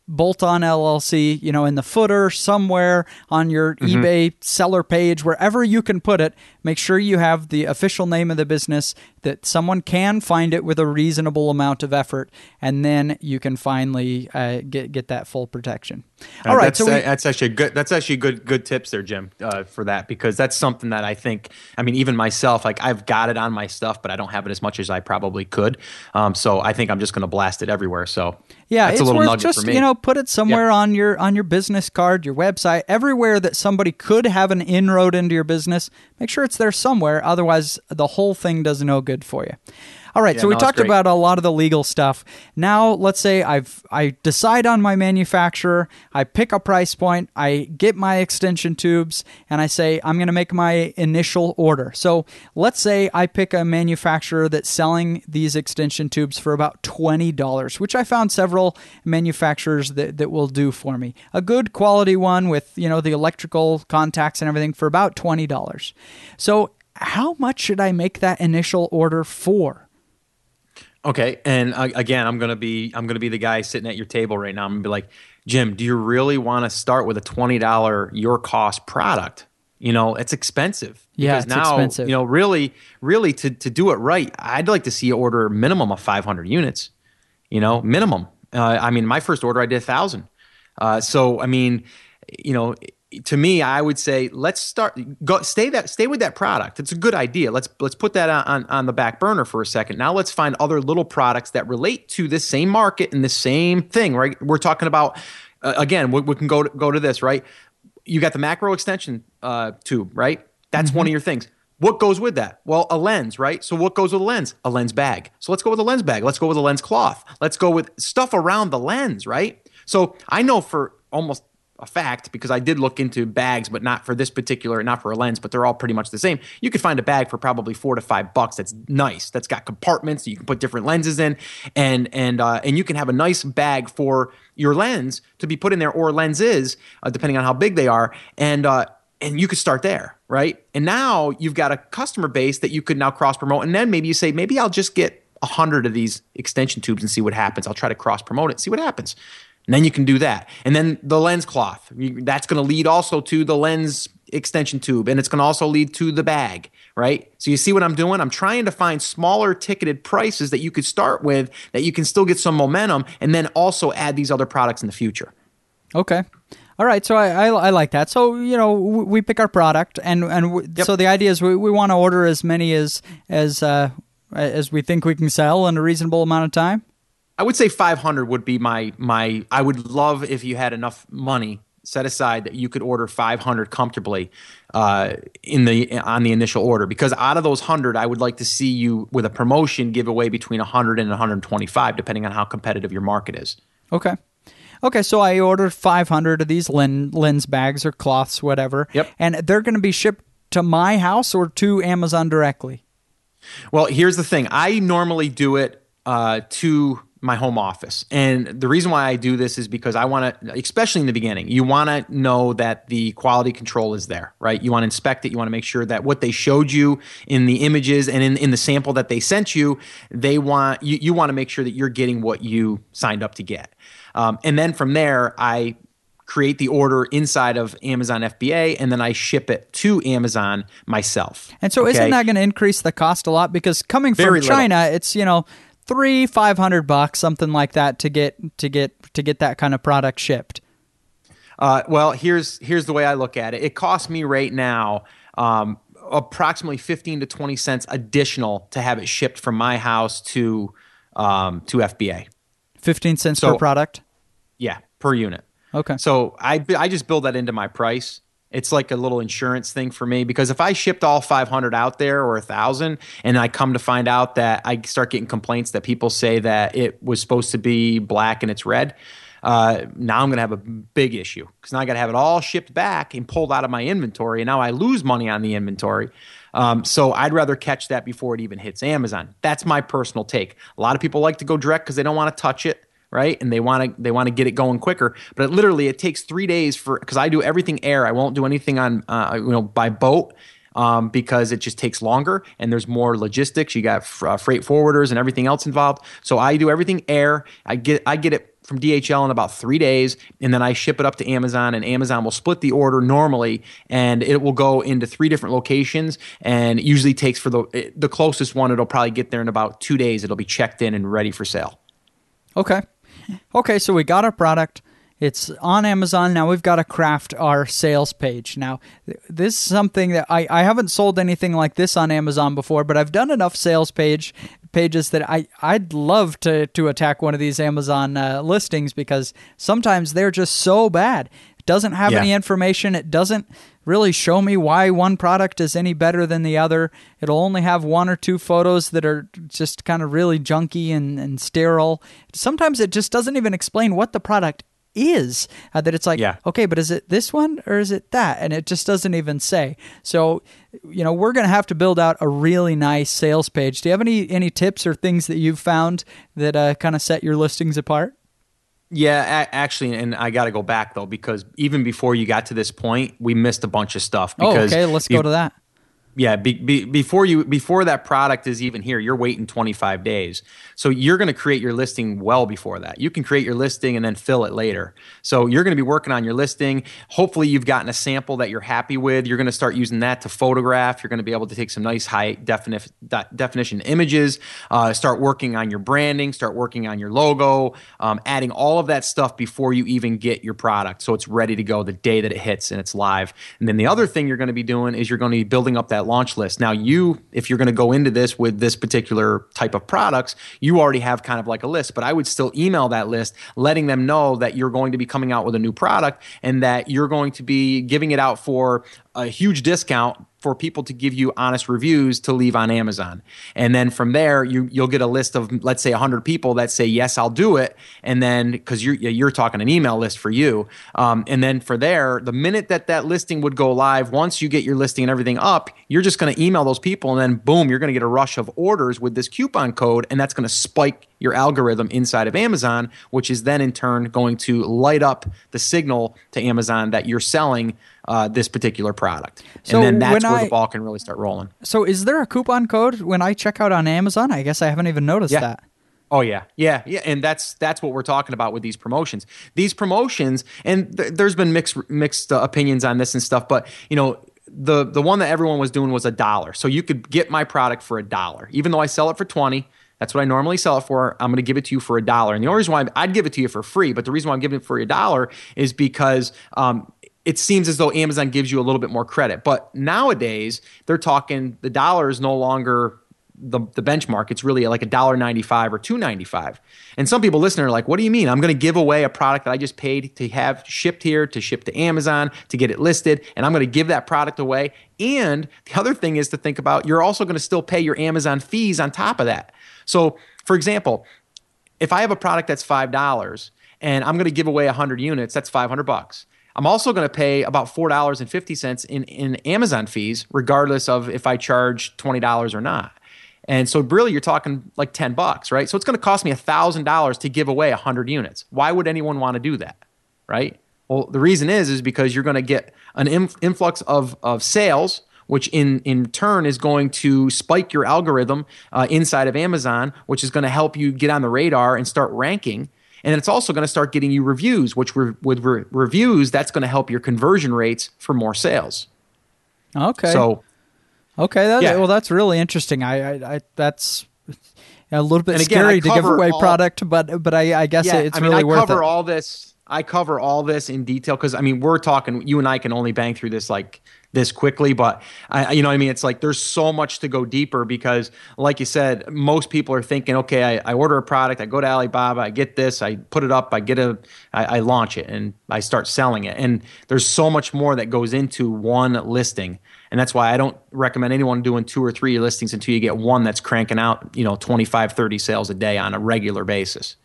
bolt on LLC, you know, in the footer somewhere on your mm-hmm. eBay seller page, wherever you can put it. Make sure you have the official name of the business, that someone can find it with a reasonable amount of effort, and then you can finally uh, get get that full protection. All right, that's, so we, uh, that's actually good. That's actually good good tips there, Jim, uh, for that because that's something that I think. I mean, even myself, like I've got it on my stuff, but I don't have it as much as I probably could. Um, so I think I'm just going to blast it everywhere. So yeah, it's worth just you know put it somewhere yep. on your on your business card, your website, everywhere that somebody could have an inroad into your business. Make sure it's there somewhere. Otherwise, the whole thing does no good for you. All right, yeah, so we no, talked about a lot of the legal stuff. Now, let's say I've I decide on my manufacturer, I pick a price point, I get my extension tubes, and I say I'm going to make my initial order. So, let's say I pick a manufacturer that's selling these extension tubes for about $20, which I found several manufacturers that, that will do for me. A good quality one with, you know, the electrical contacts and everything for about $20. So, how much should I make that initial order for? Okay, and uh, again, I'm gonna be I'm gonna be the guy sitting at your table right now. I'm gonna be like, Jim, do you really want to start with a twenty dollar your cost product? You know, it's expensive. Yeah, it's now, expensive. You know, really, really, to to do it right, I'd like to see you order minimum of 500 units. You know, minimum. Uh, I mean, my first order I did a thousand. Uh, so I mean, you know, to me, I would say let's start go stay that stay with that product. It's a good idea. Let's let's put that on, on the back burner for a second. Now let's find other little products that relate to this same market and the same thing. Right? We're talking about uh, again. We, we, can go to, go to this. Right? You got the macro extension uh, tube. Right? That's mm-hmm. one of your things. What goes with that? Well, a lens, right? So what goes with a lens? A lens bag. So let's go with a lens bag. Let's go with a lens cloth. Let's go with stuff around the lens, right? So I know for almost a fact because I did look into bags, but not for this particular, not for a lens, but they're all pretty much the same. You could find a bag for probably four to five bucks. That's nice. That's got compartments you can put different lenses in, and and uh, and you can have a nice bag for your lens to be put in there or lenses, uh, depending on how big they are, and uh, and you could start there, right? And now you've got a customer base that you could now cross promote, and then maybe you say, maybe I'll just get a hundred of these extension tubes and see what happens. I'll try to cross promote it, see what happens. And then you can do that. And then the lens cloth, that's going to lead also to the lens extension tube and it's going to also lead to the bag, right? So you see what I'm doing? I'm trying to find smaller ticketed prices that you could start with that you can still get some momentum and then also add these other products in the future. Okay. All right, so I, I, I, like that. So you know, we pick our product, and and yep. so the idea is we, we want to order as many as as uh, as we think we can sell in a reasonable amount of time. I would say 500 would be my my. I would love if you had enough money set aside that you could order 500 comfortably uh, in the on the initial order. Because out of those 100 i would like to see you with a promotion give away between 100 and 125 depending on how competitive your market is. Okay. Okay so i ordered 500 of these lens bags or cloths whatever. Yep. and they're going to be shipped to my house or to amazon directly? Well here's the thing. I normally do it uh, to my home office. And the reason why I do this is because I want to, especially in the beginning, you want to know that the quality control is there, right? You want to inspect it. You want to make sure that what they showed you in the images and in, in the sample that they sent you, they want, you, you want to make sure that you're getting what you signed up to get. Um, and then from there, I create the order inside of Amazon FBA and then I ship it to Amazon myself. And so okay? isn't that going to increase the cost a lot because coming from Very China, little. it's, you know, three five hundred bucks something like that to get to get to get that kind of product shipped. Uh, well here's here's the way i look at it. It costs me right now um, approximately 15 to 20 cents additional to have it shipped from my house to um, to fba 15 cents so, per product? Yeah per unit. Okay. So i i just build that into my price it's like a little insurance thing for me because if I shipped all 500 out there or a thousand, and I come to find out that I start getting complaints that people say that it was supposed to be black and it's red, uh, now I'm going to have a big issue because now I got to have it all shipped back and pulled out of my inventory, and now I lose money on the inventory. Um, so I'd rather catch that before it even hits Amazon. That's my personal take. A lot of people like to go direct because they don't want to touch it right? And they want to they want to get it going quicker. But it, literally, it takes three days for because I do everything air. I won't do anything on uh, you know by boat. Um, because it just takes longer and there's more logistics. You got uh, freight forwarders and everything else involved. So I do everything air. I get I get it from DHL in about three days, and then I ship it up to Amazon, and Amazon will split the order normally, and it will go into three different locations, and usually takes for the the closest one, it'll probably get there in about two days. It'll be checked in and ready for sale. Okay, okay, so we got our product. It's on Amazon. Now we've got to craft our sales page. Now, this is something that I, I haven't sold anything like this on Amazon before, but I've done enough sales page pages that I, I'd love to, to attack one of these Amazon uh, listings because sometimes they're just so bad. It doesn't have yeah. any information. It doesn't really show me why one product is any better than the other. It'll only have one or two photos that are just kind of really junky and, and sterile. Sometimes it just doesn't even explain what the product is uh, that it's like yeah. okay but is it this one or is it that and it just doesn't even say so you know we're going to have to build out a really nice sales page do you have any any tips or things that you've found that uh, kind of set your listings apart yeah, a- actually, and I got to go back though because even before you got to this point, we missed a bunch of stuff. Oh, because oh, okay. Let's go to that yeah be, be, before you before that product is even here you're waiting 25 days. So you're going to create your listing well before that. You can create your listing and then fill it later. So you're going to be working on your listing. Hopefully you've gotten a sample that you're happy with. You're going to start using that to photograph. You're going to be able to take some nice high definition definition images uh, start working on your branding start working on your logo um, adding all of that stuff before you even get your product. So it's ready to go the day that it hits and it's live. And then the other thing you're going to be doing is you're going to be building up that launch list. Now, you, if you're going to go into this with this particular type of products, you already have kind of like a list, but I would still email that list, letting them know that you're going to be coming out with a new product and that you're going to be giving it out for a huge discount for people to give you honest reviews to leave on Amazon. And then from there, you you'll get a list of let's say 100 people that say yes, I'll do it. And then because you're you're talking an email list for you, um, and then for there, the minute that that listing would go live, once you get your listing and everything up, you're just going to email those people, and then boom, you're going to get a rush of orders with this coupon code, and that's going to spike your algorithm inside of Amazon, which is then in turn going to light up the signal to Amazon that you're selling uh, this particular product. So and then that's where I, the ball can really start rolling. So is there a coupon code when I check out on Amazon? I guess I haven't even noticed yeah. that. Oh yeah, yeah, yeah, and that's that's what we're talking about with these promotions. These promotions, and th- there's been mixed mixed uh, opinions on this and stuff, but you know, the the one that everyone was doing was a dollar, so you could get my product for a dollar, even though I sell it for twenty. That's what I normally sell it for. I'm going to give it to you for a dollar. And the only reason why I'd give it to you for free, but the reason why I'm giving it for a dollar is because um, it seems as though Amazon gives you a little bit more credit. But nowadays, they're talking the dollar is no longer the, the benchmark. It's really like a dollar ninety five or two ninety five. And some people listening are like, "What do you mean? I'm going to give away a product that I just paid to have shipped here, to ship to Amazon, to get it listed, and I'm going to give that product away." And the other thing is to think about: you're also going to still pay your Amazon fees on top of that. So, for example, if I have a product that's five dollars and I'm going to give away 100 units, that's 500 bucks. I'm also going to pay about $4.50 in, in Amazon fees, regardless of if I charge $20 or not. And so really you're talking like 10 bucks, right? So it's going to cost me $1,000 to give away 100 units. Why would anyone want to do that, right? Well, the reason is is because you're going to get an influx of, of sales, which in, in turn is going to spike your algorithm uh, inside of Amazon, which is going to help you get on the radar and start ranking and it's also going to start getting you reviews, which re- with re- reviews, that's going to help your conversion rates for more sales. Okay. So, okay, that, yeah. well, that's really interesting. I, I, I that's a little bit again, scary to give away all, product, but but I, I guess yeah, it's I mean, really I worth it. I cover all this. I cover all this in detail because I mean, we're talking. You and I can only bang through this like this quickly but I, you know what i mean? It's like there's so much to go deeper because like you said most people are thinking okay I, I order a product i go to alibaba i get this i put it up i get a I, I launch it and i start selling it. And there's so much more that goes into one listing. And that's why i don't recommend anyone doing two or three listings until you get one that's cranking out you know 25 30 sales a day on a regular basis.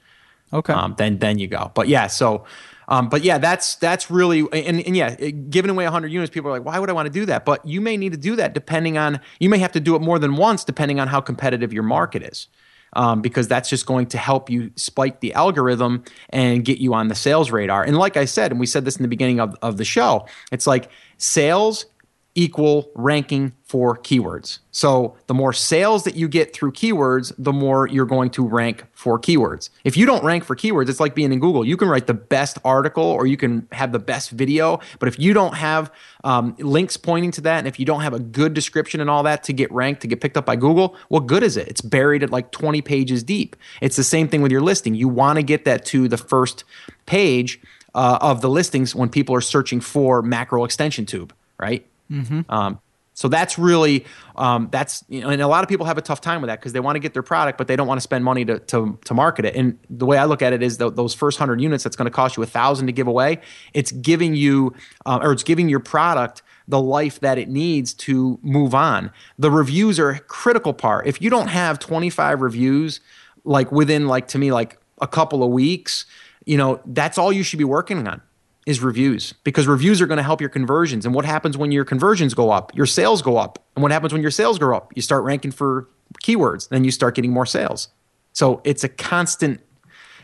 Okay. Um, then then you go. But yeah so um, but yeah, that's that's really and, and yeah, giving away 100 units, people are like, why would I want to do that? But you may need to do that depending on you may have to do it more than once depending on how competitive your market is. Um, because that's just going to help you spike the algorithm and get you on the sales radar. And like I said, and we said this in the beginning of, of the show, it's like sales equal ranking for keywords. So the more sales that you get through keywords, the more you're going to rank for keywords. If you don't rank for keywords, it's like being in Google. You can write the best article or you can have the best video, but if you don't have um, links pointing to that, and if you don't have a good description and all that to get ranked, to get picked up by Google, what good is it? It's buried at like 20 pages deep. It's the same thing with your listing. You want to get that to the first page uh, of the listings when people are searching for macro extension tube, right? Mm-hmm. Um, so that's really um, that's you know, and a lot of people have a tough time with that because they want to get their product, but they don't want to spend money to, to, to market it. And the way I look at it is the, those first hundred units that's going to cost you a thousand to give away. It's giving you uh, or it's giving your product the life that it needs to move on. The reviews are a critical part. If you don't have 25 reviews, like within like to me like a couple of weeks, you know that's all you should be working on is reviews because reviews are going to help your conversions. And what happens when your conversions go up? Your sales go up. And what happens when your sales go up? You start ranking for keywords, then you start getting more sales. So it's a constant,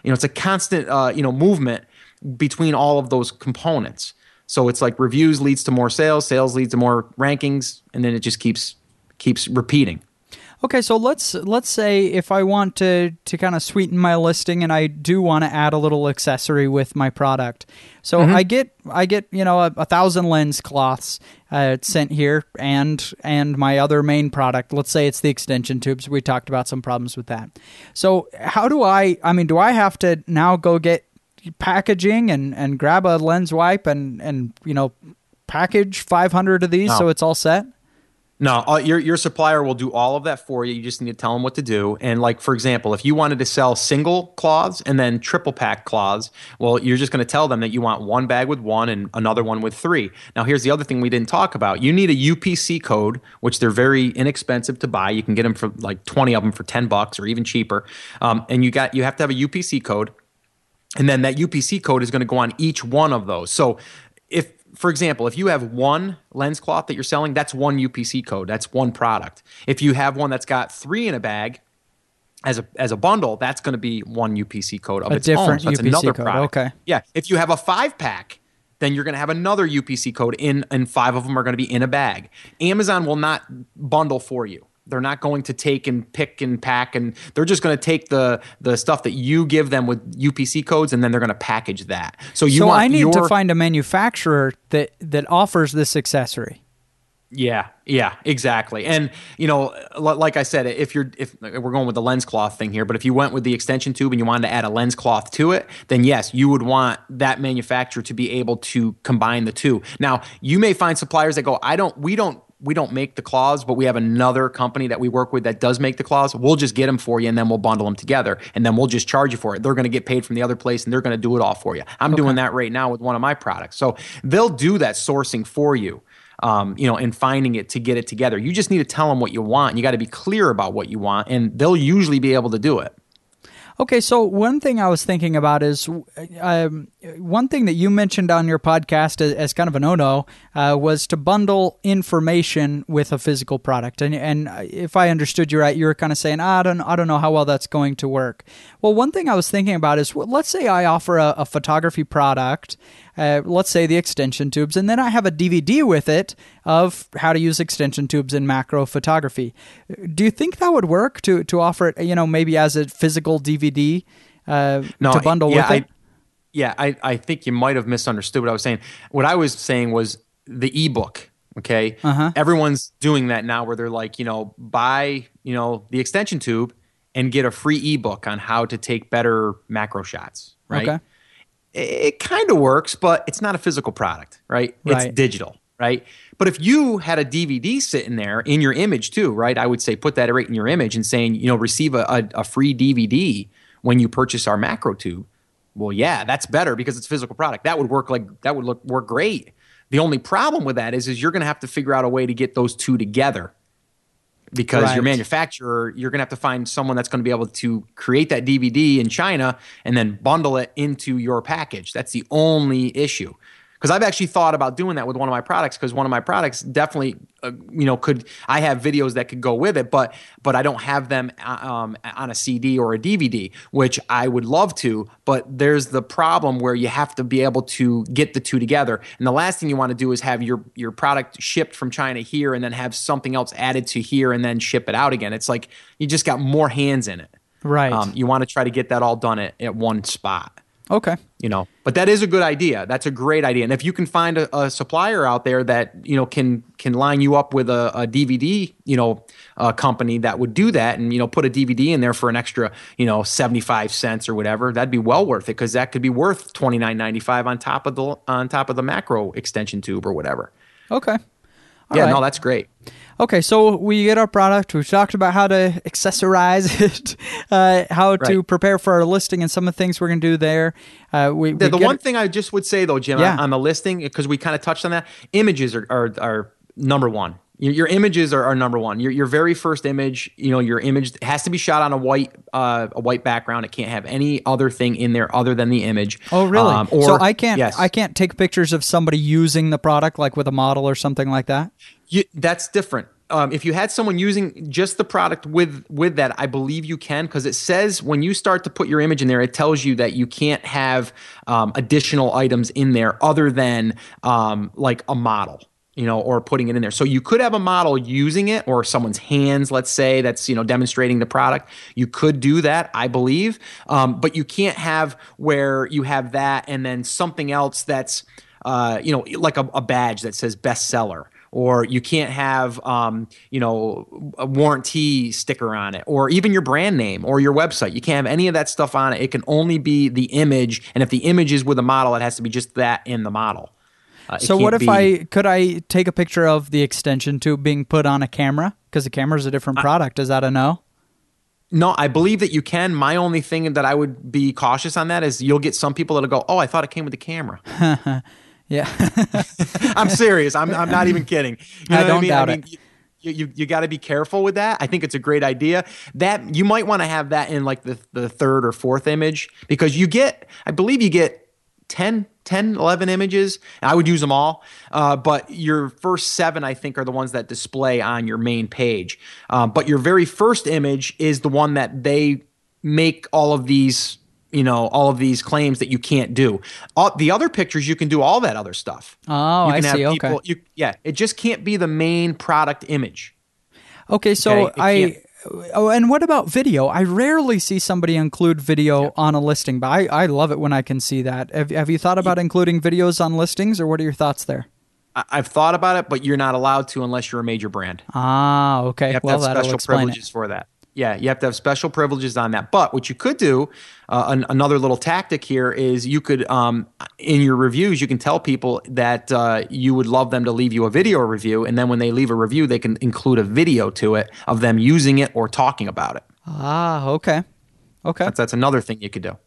you know, it's a constant, uh, you know, movement between all of those components. So it's like reviews leads to more sales, sales leads to more rankings, and then it just keeps keeps repeating. Okay, so let's let's say if I want to to kind of sweeten my listing and I do want to add a little accessory with my product. So mm-hmm. I get I get you know a, a thousand lens cloths uh, sent here and and my other main product. Let's say it's the extension tubes. We talked about some problems with that. So how do I? I mean, do I have to now go get packaging and and grab a lens wipe and and you know package 500 of these no. so it's all set? No, uh, your your supplier will do all of that for you. You just need to tell them what to do. And like for example, if you wanted to sell single cloths and then triple pack cloths, well, you're just going to tell them that you want one bag with one and another one with three. Now, here's the other thing we didn't talk about. You need a UPC code, which they're very inexpensive to buy. You can get them for like 20 of them for 10 bucks or even cheaper. Um, and you got you have to have a UPC code. And then that UPC code is going to go on each one of those. So if for example, if you have one lens cloth that you're selling, that's one UPC code. That's one product. If you have one that's got three in a bag as a as a bundle, that's going to be one UPC code of a its different own. So that's UPC another code. product. Okay. Yeah. If you have a five pack, then you're going to have another UPC code in, and five of them are going to be in a bag. Amazon will not bundle for you. They're not going to take and pick and pack, and they're just going to take the the stuff that you give them with UPC codes, and then they're going to package that. So you so I need your, to find a manufacturer that that offers this accessory. Yeah, yeah, exactly. And you know, like I said, if you're if we're going with the lens cloth thing here, but if you went with the extension tube and you wanted to add a lens cloth to it, then yes, you would want that manufacturer to be able to combine the two. Now, you may find suppliers that go, "I don't we don't we don't make the cloths, but we have another company that we work with that does make the cloths. We'll just get them for you and then we'll bundle them together and then we'll just charge you for it. They're going to get paid from the other place and they're going to do it all for you. I'm okay. doing that right now with one of my products. So they'll do that sourcing for you. Um, you know, and finding it to get it together. You just need to tell them what you want. You got to be clear about what you want, and they'll usually be able to do it. Okay, so one thing I was thinking about is um, one thing that you mentioned on your podcast as, as kind of a no-no uh, was to bundle information with a physical product. And and if I understood you right, you were kind of saying, ah, I don't I don't know how well that's going to work. Well, one thing I was thinking about is let's say I offer a, a photography product uh, let's say the extension tubes, and then I have a DVD with it of how to use extension tubes in macro photography. Do you think that would work to to offer it, you know, maybe as a physical DVD uh, no, to bundle yeah, with it? I, yeah, I, I think you might have misunderstood what I was saying. What I was saying was the ebook. Okay, uh-huh. everyone's doing that now, where they're like, you know, buy, you know, the extension tube and get a free ebook on how to take better macro shots. Right. Okay it kind of works, but it's not a physical product, right? It's digital, right? But if you had a DVD sitting there in your image too, right? I would say put that right in your image and saying, you know, receive a, a, a free DVD when you purchase our macro tube. Well, yeah, that's better because it's physical product. That would work like that would look work great. The only problem with that is is you're going to have to figure out a way to get those two together because right. your manufacturer, you're going to have to find someone that's going to be able to create that DVD in China and then bundle it into your package. That's the only issue. Because I've actually thought about doing that with one of my products because one of my products definitely uh, you know could I have videos that could go with it but but I don't have them uh, um, on a CD or a DVD which I would love to but there's the problem where you have to be able to get the two together. And the last thing you want to do is have your your product shipped from China here and then have something else added to here and then ship it out again. It's like you just got more hands in it. Right. Um, you want to try to get that all done at, at one spot okay. You know but that is a good idea. That's a great idea. And if you can find a, a supplier out there that you know can can line you up with a, a dvd you know a company that would do that and you know put a dvd in there for an extra you know 75 cents or whatever that'd be well worth it because that could be worth 29.95 on top of the on top of the macro extension tube or whatever. Okay All yeah right. no that's great Okay, so we get our product. We've talked about how to accessorize it, uh, how right. to prepare for our listing, and some of the things we're going to do there. Uh, we, the, the one thing I just would say though, Jim, yeah. on, on the listing because we kind of touched on that, images are, are, are number one. Your, your images are, are, number one. Your, your very first image, you know, your image has to be shot on a white uh, a white background. It can't have any other thing in there other than the image. Oh, really? Um, or, so I can't yes. I can't take pictures of somebody using the product like with a model or something like that. You, that's different. Um, if you had someone using just the product with with that, I believe you can because it says when you start to put your image in there, it tells you that you can't have um, additional items in there other than um, like a model you know, or putting it in there. So you could have a model using it or someone's hands, let's say, that's, you know, demonstrating the product. You could do that, I believe. Um, but you can't have where you have that and then something else that's, uh, you know, like a, a badge that says bestseller or you can't have um, you know a warranty sticker on it or even your brand name or your website you can't have any of that stuff on it it can only be the image and if the image is with a model it has to be just that in the model uh, so what if be, I could I take a picture of the extension tube being put on a camera because the camera is a different product? Is that a no? No, I believe that you can. My only thing that I would be cautious on that is you'll get some people that'll go, "Oh, I thought it came with the camera." yeah, I'm serious. I'm I'm not even kidding. You know I don't I mean? doubt I mean, it. You, you, you got to be careful with that. I think it's a great idea. That you might want to have that in like the, the third or fourth image because you get, I believe you get 10, 10, 11 images. I would use them all, uh, but your first seven, I think, are the ones that display on your main page. Um, but your very first image is the one that they make all of these you know all of these claims that you can't do. All, the other pictures you can do all that other stuff. Oh, you can I have see. People, okay. You, yeah, it just can't be the main product image. Okay, so okay? I Oh, and what about video? I rarely see somebody include video yeah. on a listing, but I, I love it when I can see that. Have, have you thought about including videos on listings, or what are your thoughts there? I've thought about it, but you're not allowed to unless you're a major brand. Ah, okay. You have well, to have special privileges it. for that. Yeah, you have to have special privileges on that. But what you could do, uh, an, another little tactic here is you could, um, in your reviews, you can tell people that uh, you would love them to leave you a video review, and then when they leave a review, they can include a video to it of them using it or talking about it. Ah, okay, okay. That's, that's another thing you could do.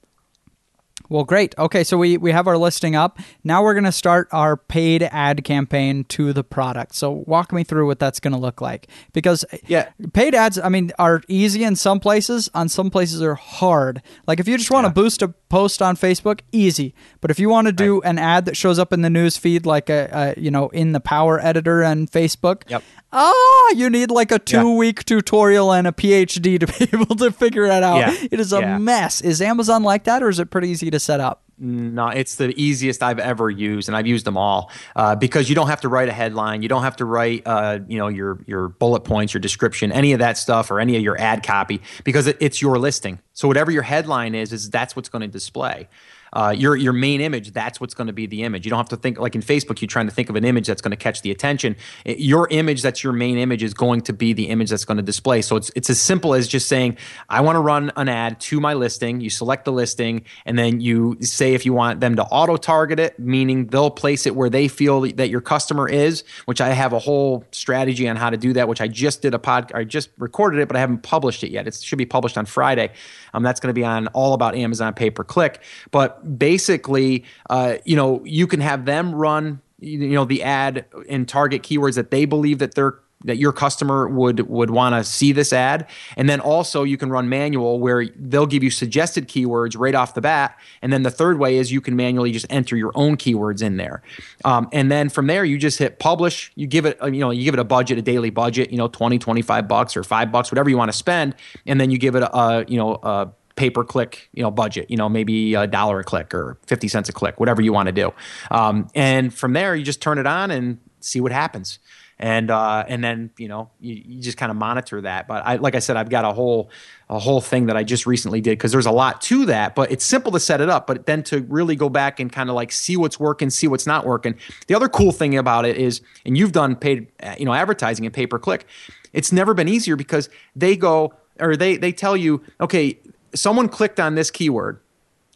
Well, great. Okay, so we, we have our listing up. Now we're going to start our paid ad campaign to the product. So walk me through what that's going to look like. Because eh, yeah. paid ads, I mean, are easy in some places, on some places are hard. Like if you just want to yeah. boost a post on Facebook, easy. But if you want to do right. an ad that shows up in the news feed, like a, a, you know in the Power Editor and Facebook, yep. ah, you need like a two yeah. week tutorial and a PhD to be able to figure it out. Yeah. It is a yeah. mess. Is Amazon like that, or is it pretty easy to set up? No, it's the easiest I've ever used, and I've used them all uh, because you don't have to write a headline, you don't have to write, uh, you know, your your bullet points, your description, any of that stuff, or any of your ad copy because it, it's your listing. So whatever your headline is, is that's what's going to display uh, your your main image, that's what's going to be the image. You don't have to think like in Facebook, you're trying to think of an image that's going to catch the attention. Your image, that's your main image, is going to be the image that's going to display. So it's it's as simple as just saying, I want to run an ad to my listing. You select the listing, and then you say if you want them to auto target it, meaning they'll place it where they feel that your customer is. Which I have a whole strategy on how to do that. Which I just did a pod, I just recorded it, but I haven't published it yet. It should be published on Friday. Um, that's going to be on all about Amazon pay per click, but basically, uh, you know, you can have them run you know the ad and target keywords that they believe that their that your customer would would want to see this ad. And then also you can run manual where they'll give you suggested keywords right off the bat. And then the third way is you can manually just enter your own keywords in there. Um, and then from there you just hit publish. You give it you know you give it a budget a daily budget you know 20 25 bucks or 5 bucks whatever you want to spend. And then you give it a you know a pay per click, you know, budget, you know, maybe a dollar a click or 50 cents a click, whatever you want to do. Um, and from there, you just turn it on and see what happens and uh, and then you know you, you just kind of monitor that. But I, like I said, I've got a whole a whole thing that I just recently did because there's a lot to that. But it's simple to set it up, but then to really go back and kind of like see what's working, see what's not working. The other cool thing about it is, and you've done paid you know advertising and pay per click. It's never been easier because they go or they they tell you, okay, someone clicked on this keyword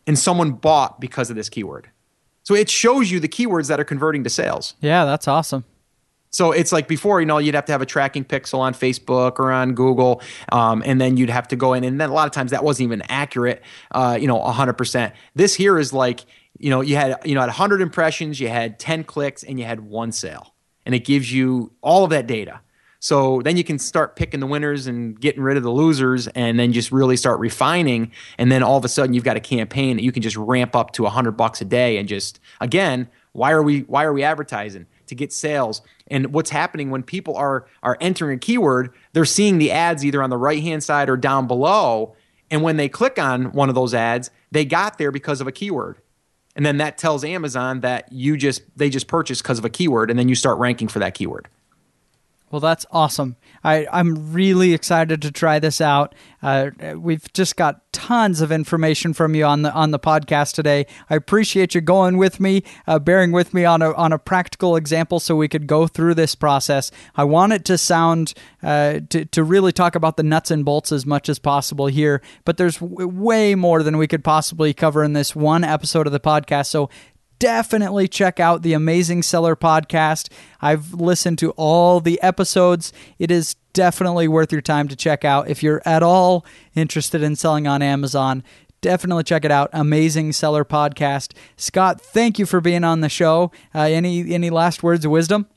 and someone bought because of this keyword. So it shows you the keywords that are converting to sales. Yeah, that's awesome. So it's like before, you know, you'd have to have a tracking pixel on Facebook or on Google, um, and then you'd have to go in, and then a lot of times that wasn't even accurate, uh, you know, 100%. This here is like, you know, you had, you know, at 100 impressions, you had 10 clicks, and you had one sale, and it gives you all of that data. So then you can start picking the winners and getting rid of the losers, and then just really start refining. And then all of a sudden, you've got a campaign that you can just ramp up to 100 bucks a day, and just again, why are we why are we advertising? To get sales. And what's happening when people are are entering a keyword, they're seeing the ads either on the right hand side or down below. And when they click on one of those ads, they got there because of a keyword. And then that tells Amazon that you just they just purchased because of a keyword, and then you start ranking for that keyword. Well, that's awesome. I, I'm really excited to try this out. Uh, we've just got tons of information from you on the on the podcast today. I appreciate you going with me, uh, bearing with me on a on a practical example, so we could go through this process. I want it to sound uh, to to really talk about the nuts and bolts as much as possible here, but there's w- way more than we could possibly cover in this one episode of the podcast. So definitely check out the Amazing Seller podcast. I've listened to all the episodes. It is definitely worth your time to check out. If you're at all interested in selling on Amazon, definitely check it out. Amazing Seller podcast. Scott, thank you for being on the show. Uh, any any last words of wisdom?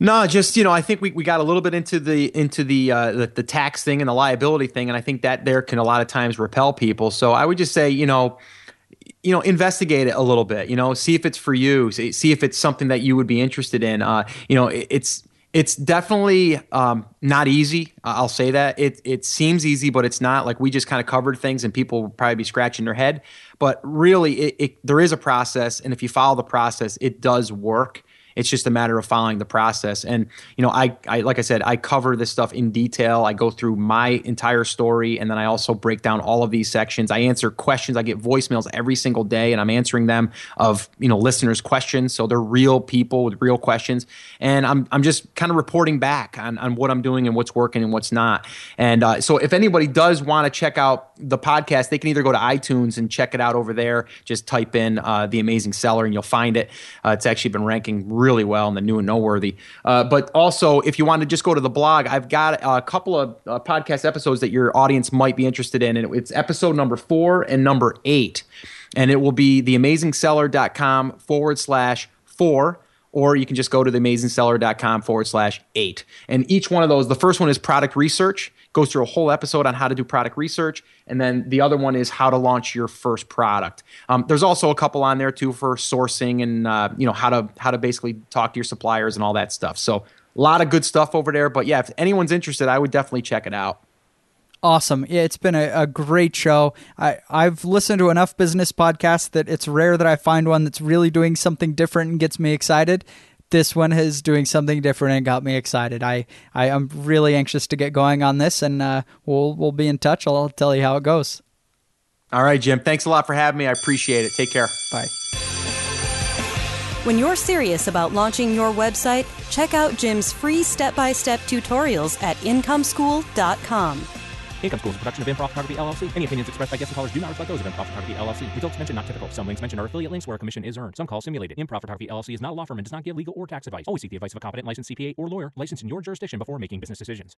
No, just you know, I think we, we got a little bit into the into the, uh, the the tax thing and the liability thing, and I think that there can a lot of times repel people. So I would just say, you know, you know investigate it a little bit you know see if it's for you see if it's something that you would be interested in. Uh, you know it's it's definitely um, not easy i'll say that. It, it seems easy but it's not. Like we just kind of covered things and people will probably be scratching their head. But really it, it, there is a process and if you follow the process it does work it's just a matter of following the process. And you know, I, I like I said, I cover this stuff in detail. I go through my entire story, and then I also break down all of these sections. I answer questions. I get voicemails every single day, and I'm answering them of you know listeners' questions. So they're real people with real questions, and I'm I'm just kind of reporting back on on what I'm doing and what's working and what's not. And uh, so if anybody does want to check out the podcast, they can either go to iTunes and check it out over there. Just type in uh, the Amazing Seller, and you'll find it. Uh, it's actually been ranking well in the new and noteworthy. Uh, but also, if you want to just go to the blog, I've got a couple of uh, podcast episodes that your audience might be interested in. And it's episode number four and number eight. And it will be theamazingseller.com forward slash four or you can just go to theamazingseller.com forward slash eight. And each one of those, the first one is product research goes through a whole episode on how to do product research. And then the other one is how to launch your first product. Um, there's also a couple on there too for sourcing and uh, you know how to how to basically talk to your suppliers and all that stuff. So a lot of good stuff over there. But yeah, if anyone's interested, I would definitely check it out. Awesome. Yeah, it's been a, a, great show. I, I've listened to enough business podcasts that it's rare that I find one that's really doing something different and gets me excited this one is doing something different and got me excited. I, I am really anxious to get going on this, and uh, we'll we'll be in touch. I'll tell you how it goes. All right, Jim. Thanks a lot for having me. I appreciate it. Take care. Bye. When you're serious about launching your website, check out Jim's free step-by-step tutorials at incomeschool.com. Income School is a production of Improv Photography LLC. Any opinions expressed by guests and callers do not reflect those of Improv Photography LLC. Results mentioned not typical. Some links mentioned are affiliate links where a commission is earned. Some calls simulated. Improv Photography LLC is not a law firm and does not give legal or tax advice. Always seek the advice of a competent licensed CPA or lawyer licensed in your jurisdiction before making business decisions.